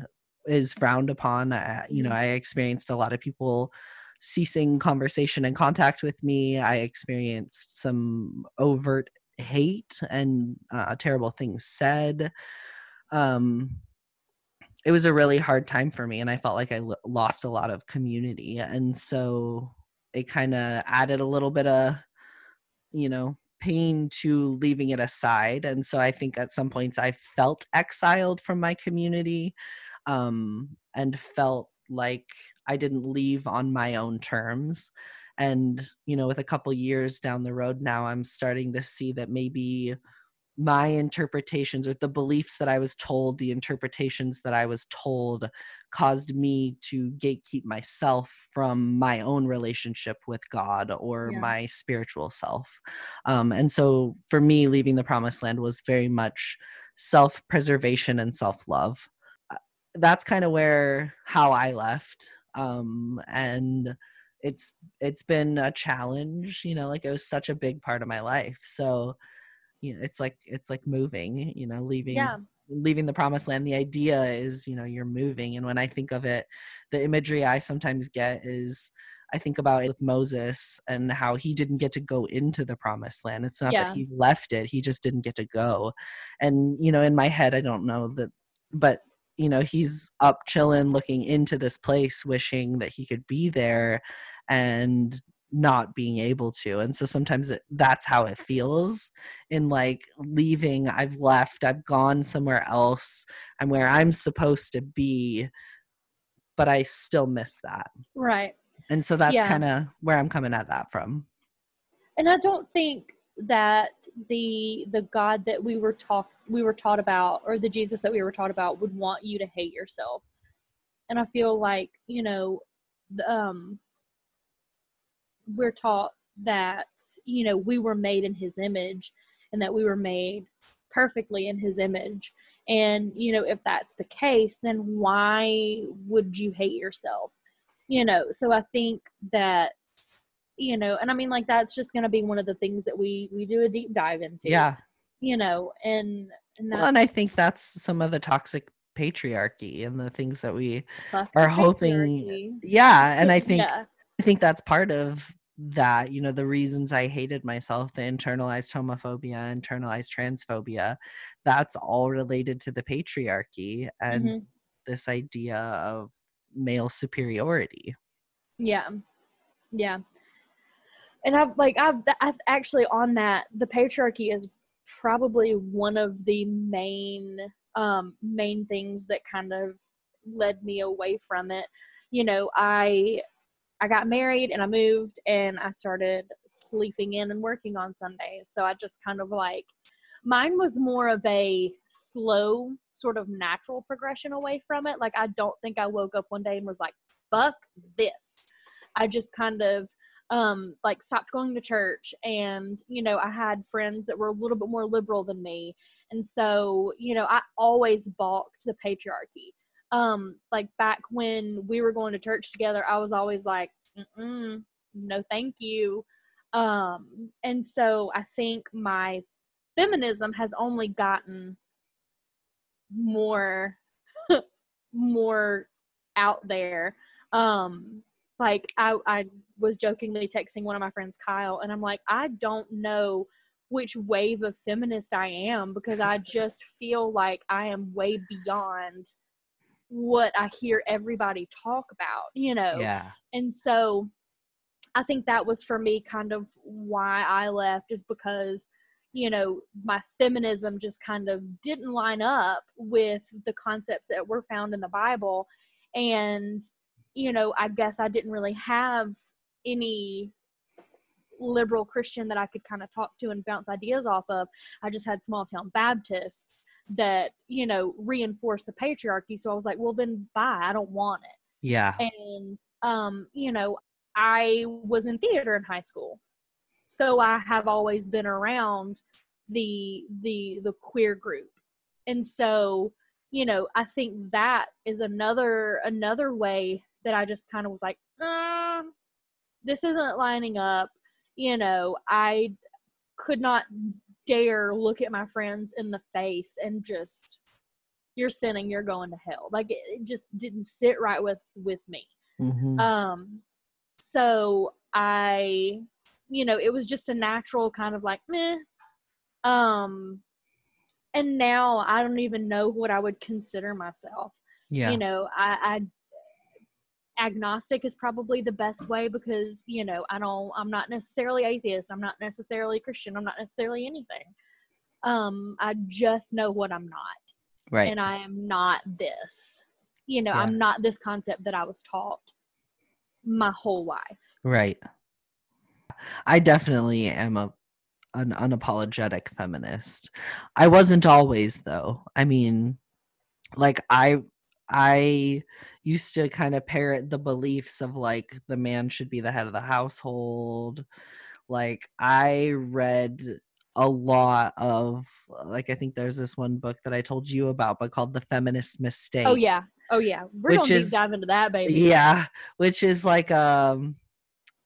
Speaker 1: is frowned upon uh, you know
Speaker 2: Mhm.
Speaker 1: i experienced a lot of people ceasing conversation and contact with me i experienced some overt hate and uh, terrible things said um it was a really hard time for me and i felt like i lost a lot of community and so it kind of added a little bit of you know pain to leaving it aside and so i think at some points i felt exiled from my community um and felt like i didn't leave on my own terms and you know with a couple years down the road now i'm starting to see that maybe my interpretations or the beliefs that I was told, the interpretations that I was told caused me to gatekeep myself from my own relationship with God or
Speaker 2: Yeah.
Speaker 1: my spiritual self. Um, and so for me, leaving the promised land was very much self preservation and self love. That's kind of where how I left. Um, and it's it's been a challenge you know like it was such a big part of my life so you know it's like it's like moving you know leaving
Speaker 2: Yeah.
Speaker 1: leaving the promised land the idea is you know you're moving and when i think of it the imagery i sometimes get is i think about it with moses and how he didn't get to go into the promised land it's not
Speaker 2: Yeah.
Speaker 1: that he left it he just didn't get to go and you know in my head i don't know that but you know he's up chilling looking into this place wishing that he could be there and not being able to. And so sometimes it, that's how it feels in like leaving. I've left i've gone somewhere else i'm where i'm supposed to be but i still miss that.
Speaker 2: Right.
Speaker 1: And so that's
Speaker 2: Yeah.
Speaker 1: kind of where i'm coming at that from.
Speaker 2: And i don't think that the the god that we were taught we were taught about or the jesus that we were taught about would want you to hate yourself. And i feel like you know um we're taught that you know we were made in his image and that we were made perfectly in his image. And you know if that's the case then why would you hate yourself? You know so i think that you know and i mean like that's just going to be one of the things that we we do a deep dive into
Speaker 1: yeah.
Speaker 2: you know and and that's
Speaker 1: well, and i think that's some of the toxic patriarchy and the things that we are hoping
Speaker 2: patriarchy.
Speaker 1: yeah and i think
Speaker 2: yeah.
Speaker 1: I think that's part of that, you know, the reasons I hated myself, the internalized homophobia, internalized transphobia, that's all related to the patriarchy and
Speaker 2: mhm,
Speaker 1: this idea of male superiority.
Speaker 2: yeah. Yeah and i've like i've, I've actually on that the patriarchy is probably one of the main um main things that kind of led me away from it. You know i i got married and i moved and i started sleeping in and working on sundays so i just kind of like mine was more of a slow sort of natural progression away from it. Like i don't think i woke up one day and was like fuck this. I just kind of um like stopped going to church and you know i had friends that were a little bit more liberal than me and so you know i always balked the patriarchy. Um like back when we were going to church together i was always like no thank you. Um and so i think my feminism has only gotten more more out there. Um like i i was jokingly texting one of my friends kyle and i'm like i don't know which wave of feminist i am because i just feel like i am way beyond what i hear everybody talk about you know
Speaker 1: Yeah.
Speaker 2: and so I think that was for me kind of why I left is because, you know, my feminism just kind of didn't line up with the concepts that were found in the Bible. And, you know, I guess I didn't really have any liberal Christian that I could kind of talk to and bounce ideas off of. I just had small town Baptists that, you know, reinforced the patriarchy. So I was like, well, then bye. I don't want it
Speaker 1: Yeah.
Speaker 2: and um you know i was in theater in high school so i have always been around the the the queer group and so you know i think that is another another way that i just kind of was like uh, this isn't lining up. You know i could not dare look at my friends in the face and just you're sinning. You're going to hell. Like it, it just didn't sit right with with me.
Speaker 1: Mhm.
Speaker 2: um so i you know it was just a natural kind of like meh. Um and now i don't even know what i would consider myself.
Speaker 1: Yeah.
Speaker 2: you know i i agnostic is probably the best way because you know i don't i'm not necessarily atheist i'm not necessarily christian i'm not necessarily anything um i just know what i'm not
Speaker 1: right.
Speaker 2: and I am not this. You know,
Speaker 1: Yeah.
Speaker 2: I'm not this concept that I was taught my whole life.
Speaker 1: Right. I definitely am a an unapologetic feminist. I wasn't always though. I mean, like I I used to kind of parrot the beliefs of like the man should be the head of the household. Like I read a lot of like I think there's this one book that I told you about but called The Feminist Mistake.
Speaker 2: Oh yeah. Oh yeah. We're gonna
Speaker 1: is-
Speaker 2: deep dive into that, baby.
Speaker 1: Yeah, which is like um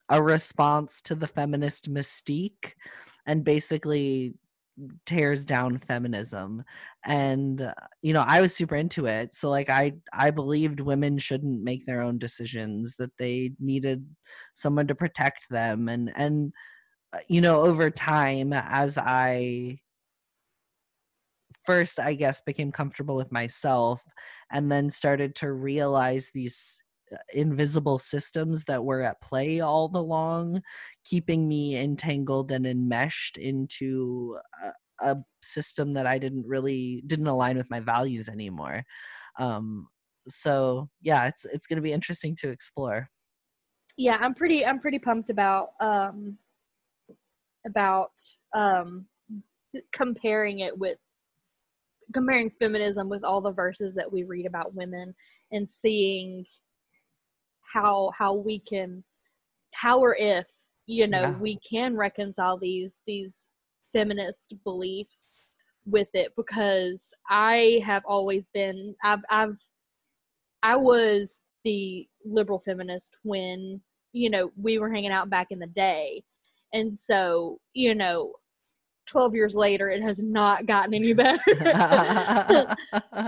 Speaker 1: a response to the feminist mystique and basically tears down feminism. And uh, you know i was super into it. So like i i believed women shouldn't make their own decisions that they needed someone to protect them. And and uh, you know over time as i first i guess became comfortable with myself and then started to realize these invisible systems that were at play all the long, keeping me entangled and enmeshed into a, a system that I didn't really didn't align with my values anymore. Um, so yeah, it's it's going to be interesting to explore.
Speaker 2: Yeah, I'm pretty I'm pretty pumped about um about um comparing it with comparing feminism with all the verses that we read about women and seeing how how we can how or if you know yeah. we can reconcile these these feminist beliefs with it because I have always been I've I've I was the liberal feminist when you know we were hanging out back in the day. And so you know 12 years later it has not gotten any better.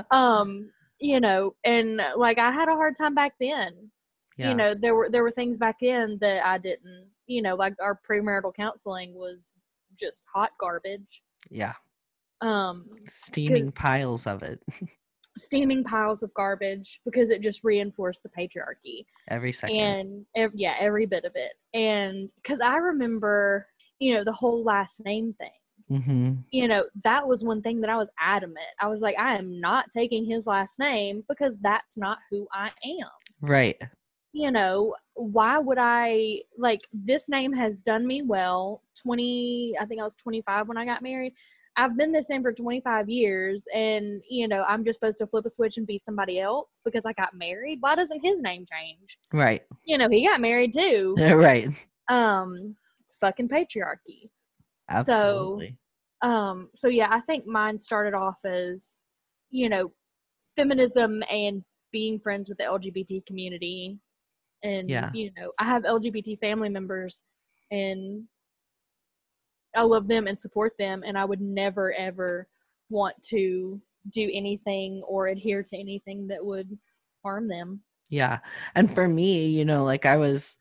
Speaker 2: Um you know and like i had a hard time back then yeah. you know there were there were things back then that i didn't you know like our premarital counseling was just hot garbage
Speaker 1: yeah
Speaker 2: um
Speaker 1: steaming piles of it
Speaker 2: steaming piles of garbage because it just reinforced the patriarchy
Speaker 1: every second
Speaker 2: and ev- yeah every bit of it and because i remember you know the whole last name thing
Speaker 1: Mm-hmm.
Speaker 2: You know, that was one thing that I was adamant. I was like, I am not taking his last name because that's not who I am.
Speaker 1: Right.
Speaker 2: You know, why would I like this name has done me well. 20, I think I was 25 when I got married. I've been this name for 25 years and you know, I'm just supposed to flip a switch and be somebody else because I got married. Why doesn't his name change?
Speaker 1: Right.
Speaker 2: You know, he got married too.
Speaker 1: right.
Speaker 2: Um, it's fucking patriarchy.
Speaker 1: Absolutely.
Speaker 2: So, um, so yeah, I think mine started off as, you know, feminism and being friends with the LGBT community. And, yeah. you know, I have LGBT family members and I love them and support them. And I would never, ever want to do anything or adhere to anything that would harm them.
Speaker 1: Yeah. And for me, you know, like I was,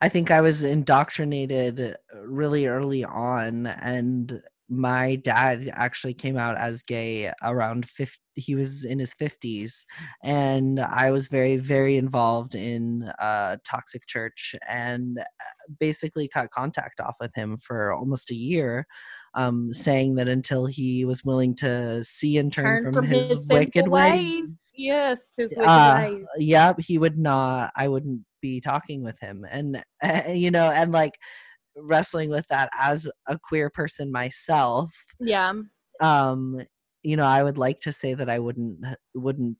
Speaker 1: I think I was indoctrinated really early on, and my dad actually came out as gay around 50 he was in his 50s and i was very very involved in uh, toxic church and uh, basically cut contact off with him for almost a year um, saying that until he was willing to see and turn, turn from, from, his, his wicked ways, ways.
Speaker 2: yes his wicked
Speaker 1: uh, ways. yep he would not i wouldn't be talking with him and uh, you know and like wrestling with that as a queer person myself
Speaker 2: yeah.
Speaker 1: um you know i would like to say that i wouldn't wouldn't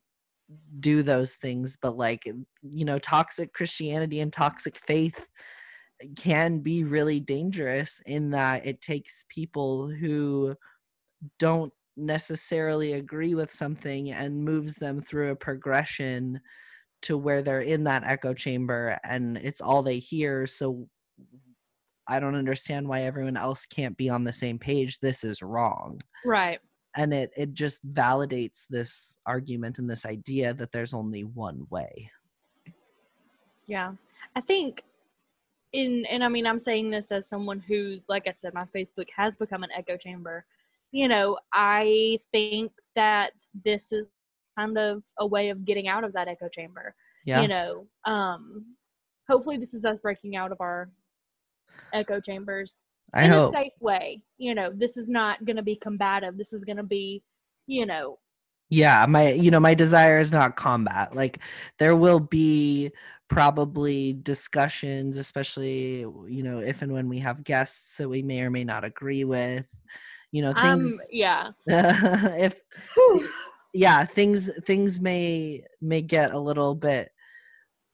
Speaker 1: do those things but like you know toxic christianity and toxic faith can be really dangerous in that it takes people who don't necessarily agree with something and moves them through a progression to where they're in that echo chamber and it's all they hear. So i don't understand why everyone else can't be on the same page this is wrong
Speaker 2: right
Speaker 1: and it it just validates this argument and this idea that there's only one way
Speaker 2: yeah i think in and i mean i'm saying this as someone who like i said my facebook has become an echo chamber you know i think that this is kind of a way of getting out of that echo chamber. Yeah. You know, um, hopefully this is us breaking out of our echo chambers
Speaker 1: I
Speaker 2: in
Speaker 1: hope.
Speaker 2: a safe way. You know, this is not going to be combative. This is going to be, you know.
Speaker 1: Yeah, my you know my desire is not combat. Like there will be probably discussions, especially you know if and when we have guests that we may or may not agree with. You know um, things.
Speaker 2: Um, yeah.
Speaker 1: if Whew yeah things things may may get a little bit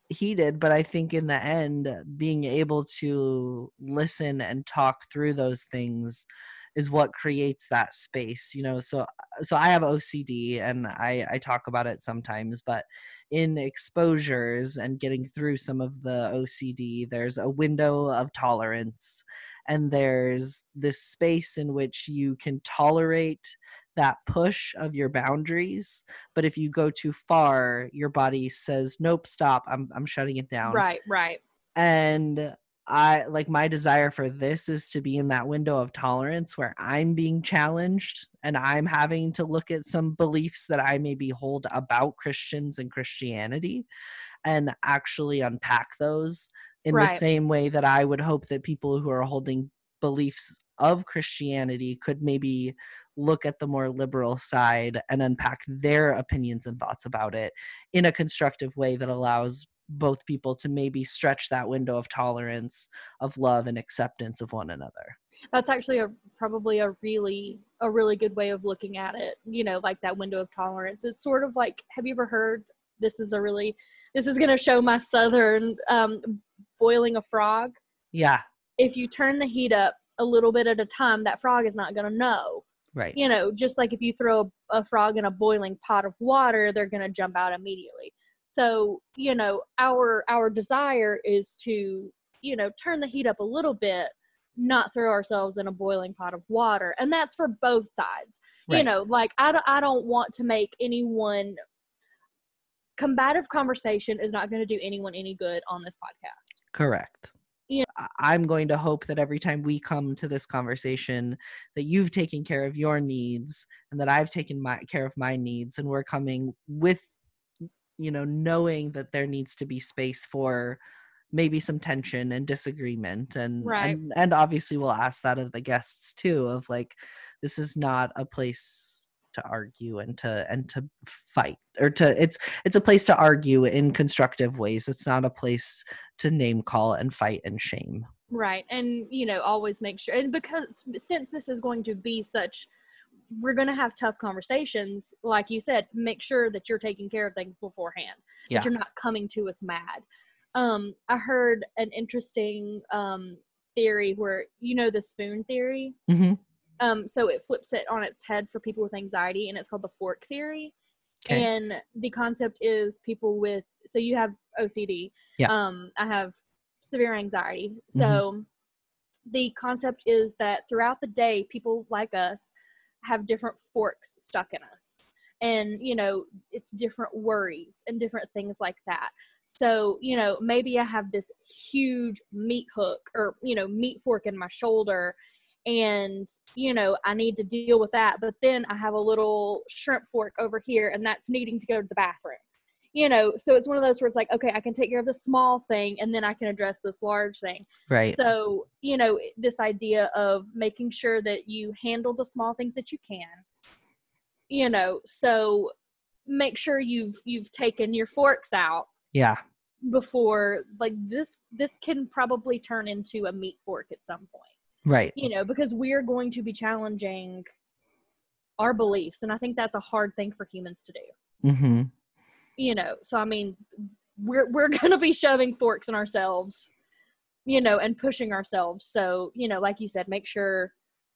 Speaker 1: heated but i think in the end being able to listen and talk through those things is what creates that space you know? So so i have ocd and i i talk about it sometimes but in exposures and getting through some of the ocd there's a window of tolerance and there's this space in which you can tolerate that push of your boundaries but if you go too far your body says nope stop i'm i'm shutting it down
Speaker 2: right right
Speaker 1: and i like my desire for this is to be in that window of tolerance where i'm being challenged and i'm having to look at some beliefs that i maybe hold about christians and christianity and actually unpack those in
Speaker 2: Right.
Speaker 1: the same way that I would hope that people who are holding beliefs of Christianity could maybe look at the more liberal side and unpack their opinions and thoughts about it in a constructive way that allows both people to maybe stretch that window of tolerance of love and acceptance of one another.
Speaker 2: That's actually a probably a really a really good way of looking at it you know like that window of tolerance. It's sort of like have you ever heard this is a really this is going to show my southern um boiling a frog?
Speaker 1: Yeah.
Speaker 2: If you turn the heat up a little bit at a time that frog is not going to know
Speaker 1: right.
Speaker 2: You know just like if you throw a, a frog in a boiling pot of water they're going to jump out immediately. So you know our our desire is to you know turn the heat up a little bit not throw ourselves in a boiling pot of water and that's for both sides. You know like I, I don't want to make anyone combative conversation is not going to do anyone any good on this podcast.
Speaker 1: Correct.
Speaker 2: Yeah.
Speaker 1: I- I'm going to hope that every time we come to this conversation that you've taken care of your needs and that I've taken my care of my needs and we're coming with you know knowing that there needs to be space for maybe some tension and disagreement and
Speaker 2: Right.
Speaker 1: and, and obviously we'll ask that of the guests too of like this is not a place to argue and to and to fight or to it's it's a place to argue in constructive ways it's not a place to name call and fight and shame
Speaker 2: Right. And, you know, always make sure, and because since this is going to be such, we're going to have tough conversations, like you said, make sure that you're taking care of things beforehand,
Speaker 1: Yeah.
Speaker 2: that you're not coming to us mad. Um, I heard an interesting um, theory where, you know, the spoon theory.
Speaker 1: mm-hmm.
Speaker 2: Um, so it flips it on its head for people with anxiety, and it's called the fork theory.
Speaker 1: okay
Speaker 2: And the concept is people with so you have OCD.
Speaker 1: Yeah.
Speaker 2: Um, I have severe anxiety. So the concept is that throughout the day, people like us have different forks stuck in us. And, you know, it's different worries and different things like that. So, you know, maybe I have this huge meat hook or, you know, meat fork in my shoulder and you know i need to deal with that but then i have a little shrimp fork over here and that's needing to go to the bathroom. You know so it's one of those where it's like okay i can take care of the small thing and then i can address this large thing.
Speaker 1: Right.
Speaker 2: So you know this idea of making sure that you handle the small things that you can you know so make sure you've you've taken your forks out
Speaker 1: yeah.
Speaker 2: before like this this can probably turn into a meat fork at some point
Speaker 1: right
Speaker 2: you know, because we're going to be challenging our beliefs. And I think that's a hard thing for humans to do,
Speaker 1: mm-hmm.
Speaker 2: you know. So, I mean, we're, we're going to be shoving forks in ourselves, you know, and pushing ourselves. So, you know, like you said, make sure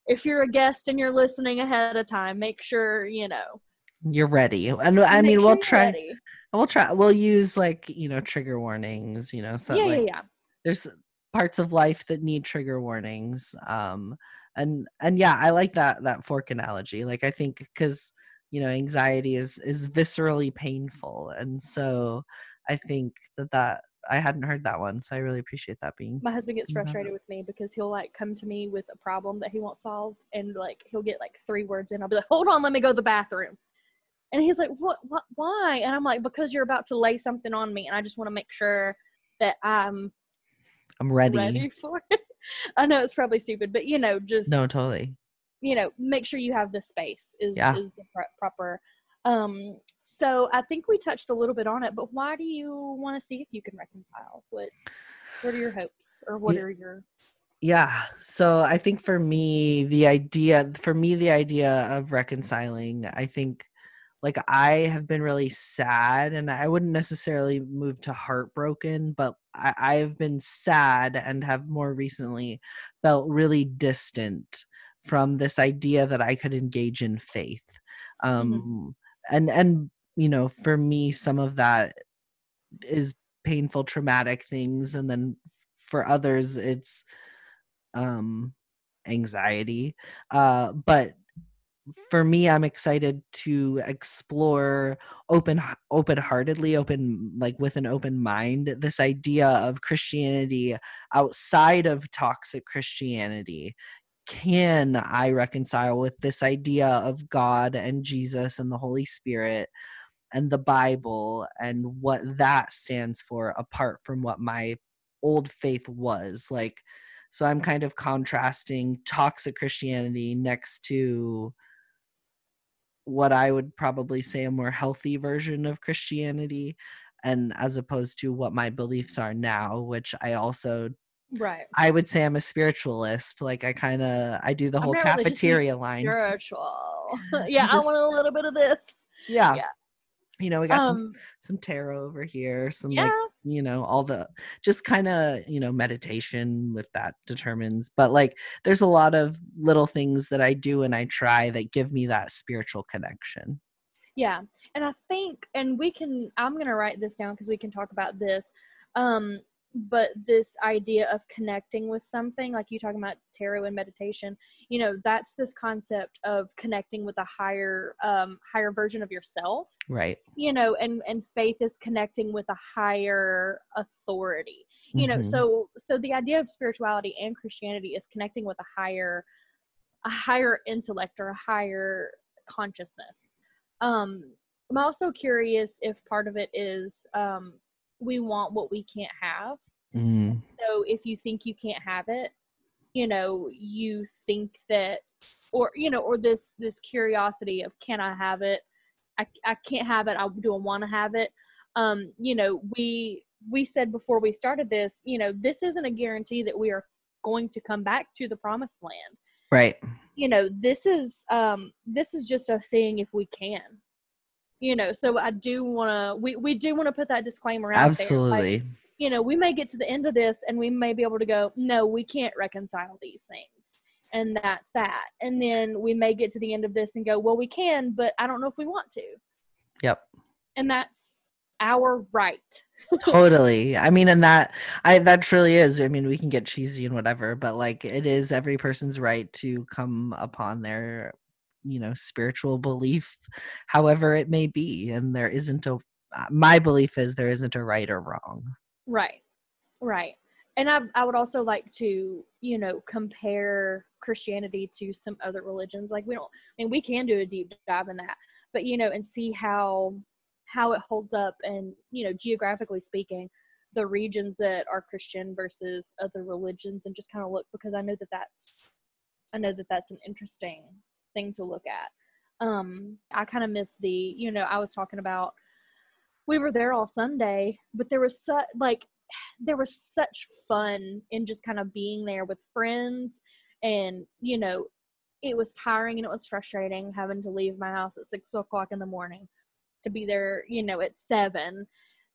Speaker 2: if you're a guest and you're listening ahead of time, make sure, you know,
Speaker 1: you're ready and i mean we'll try
Speaker 2: ready.
Speaker 1: we'll try we'll use like you know trigger warnings you know so
Speaker 2: yeah,
Speaker 1: like
Speaker 2: yeah, yeah.
Speaker 1: there's parts of life that need trigger warnings um and and yeah i like that that fork analogy like i think because you know anxiety is is viscerally painful and so i think that that i hadn't heard that one so i really appreciate that being
Speaker 2: My husband gets frustrated with me because he'll like come to me with a problem that he wants solved, and like he'll get like three words in. I'll be like, "Hold on, let me go to the bathroom," and he's like, "What? What? Why?" And I'm like, "Because you're about to lay something on me, and I just want to make sure that I'm
Speaker 1: i'm ready,
Speaker 2: ready for it." I know it's probably stupid, but you know, just
Speaker 1: no totally
Speaker 2: you know, make sure you have the space is
Speaker 1: Yeah.
Speaker 2: is the pro- proper. Um, so I think we touched a little bit on it, but why do you want to see if you can reconcile? What what are your hopes, or what
Speaker 1: Yeah.
Speaker 2: are your
Speaker 1: Yeah. So I think for me, the idea, for me, the idea of reconciling, I think like I have been really sad and I wouldn't necessarily move to heartbroken, but I, I've been sad and have more recently felt really distant from this idea that I could engage in faith. Um, and, and, you know, for me, some of that is painful, traumatic things. And then for others, it's, um anxiety uh but for me i'm excited to explore open open-heartedly open like with an open mind this idea of christianity outside of toxic christianity. Can i reconcile with this idea of god and jesus and the holy spirit and the bible and what that stands for apart from what my old faith was? Like so i'm kind of contrasting toxic christianity next to what i would probably say a more healthy version of christianity and as opposed to what my beliefs are now which i also
Speaker 2: right
Speaker 1: i would say i'm a spiritualist like i kind of i do the
Speaker 2: I'm
Speaker 1: whole
Speaker 2: not religious, I'm
Speaker 1: cafeteria line
Speaker 2: spiritual yeah
Speaker 1: just-
Speaker 2: i want a little bit of this
Speaker 1: yeah.
Speaker 2: yeah.
Speaker 1: You know we got some
Speaker 2: um
Speaker 1: some tarot over here some
Speaker 2: yeah
Speaker 1: like you know all the just kind of you know meditation with that determines but like there's a lot of little things that i do and i try that give me that spiritual connection
Speaker 2: Yeah. And I think, and we can, I'm going to write this down because we can talk about this. Um, but this idea of connecting with something, like you talking about tarot and meditation, you know, that's this concept of connecting with a higher, um, higher version of yourself,
Speaker 1: right
Speaker 2: you know, and, and faith is connecting with a higher authority, you know,
Speaker 1: Mhm.
Speaker 2: so, so the idea of spirituality and Christianity is connecting with a higher, a higher intellect or a higher consciousness. Um, I'm also curious if part of it is um, we want what we can't have.
Speaker 1: Mm,
Speaker 2: So if you think you can't have it, you know, you think that, or you know, or this this curiosity of can I have it? I I can't have it. I don't want to have it. Um, you know, we we said before we started this, you know, this isn't a guarantee that we are going to come back to the promised land
Speaker 1: right
Speaker 2: you know this is um this is just us seeing if we can you know so i do want to we, we do want to put that disclaimer out there
Speaker 1: absolutely.
Speaker 2: like, you know we may get to the end of this and we may be able to go no we can't reconcile these things. And that's that. And then we may get to the end of this and go well we can but i don't know if we want to.
Speaker 1: Yep.
Speaker 2: And that's our right.
Speaker 1: Totally. I mean and that i that truly is i mean we can get cheesy and whatever but like it is every person's right to come upon their you know spiritual belief however it may be and there isn't a uh, my belief is there isn't a right or wrong
Speaker 2: Right. Right. And I I would also like to, you know, compare Christianity to some other religions. Like we don't I mean we can do a deep dive in that. But you know, and see how how it holds up and, you know, geographically speaking, the regions that are Christian versus other religions and just kind of look because I know that that's I know that that's an interesting thing to look at. Um I kind of miss the, you know, I was talking about we were there all Sunday, but there was such like there was such fun in just kind of being there with friends and you know it was tiring and it was frustrating having to leave my house at six o'clock in the morning to be there you know at seven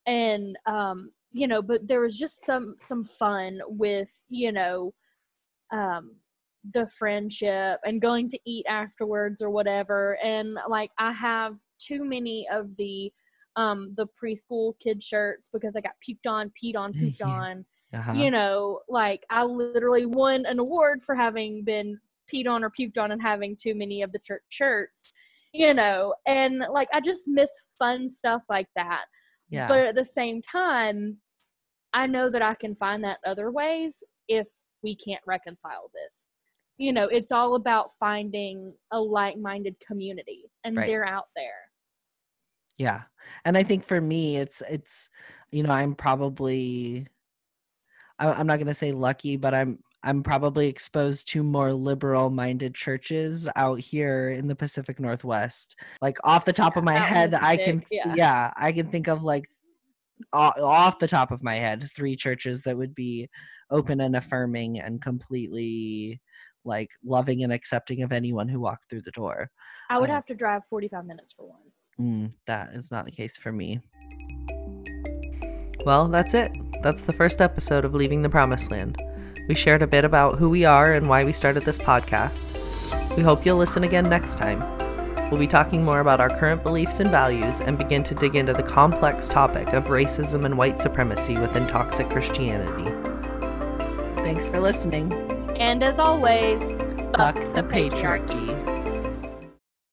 Speaker 2: and um you know but there was just some some fun with you know um the friendship and going to eat afterwards or whatever and like i have too many of the um the preschool kid shirts because I got puked on, peed on, pooped on.
Speaker 1: uh-huh.
Speaker 2: You know, like I literally won an award for having been peed on or puked on and having too many of the church shirts. You know, and like I just miss fun stuff like that.
Speaker 1: yeah
Speaker 2: But at the same time, I know that I can find that other ways if we can't reconcile this. You know, it's all about finding a like-minded community and
Speaker 1: Right.
Speaker 2: they're out there.
Speaker 1: yeah and i think for me it's it's you know i'm probably I- i'm not going to say lucky but i'm i'm probably exposed to more liberal minded churches out here in the pacific northwest like off the top of my
Speaker 2: out in the
Speaker 1: head i can yeah.
Speaker 2: yeah.
Speaker 1: i can think of like off the top of my head three churches that would be open and affirming and completely like loving and accepting of anyone who walked through the door
Speaker 2: I would
Speaker 1: Um,
Speaker 2: have to drive 45 minutes for one.
Speaker 1: Mm, that is not the case for me. Well, that's it. That's the first episode of Leaving the Promised Land. We shared a bit about who we are and why we started this podcast. We hope you'll listen again next time. We'll be talking more about our current beliefs and values and begin to dig into the complex topic of racism and white supremacy within toxic Christianity. Thanks for listening.
Speaker 2: And as always,
Speaker 1: Fuck the patriarchy.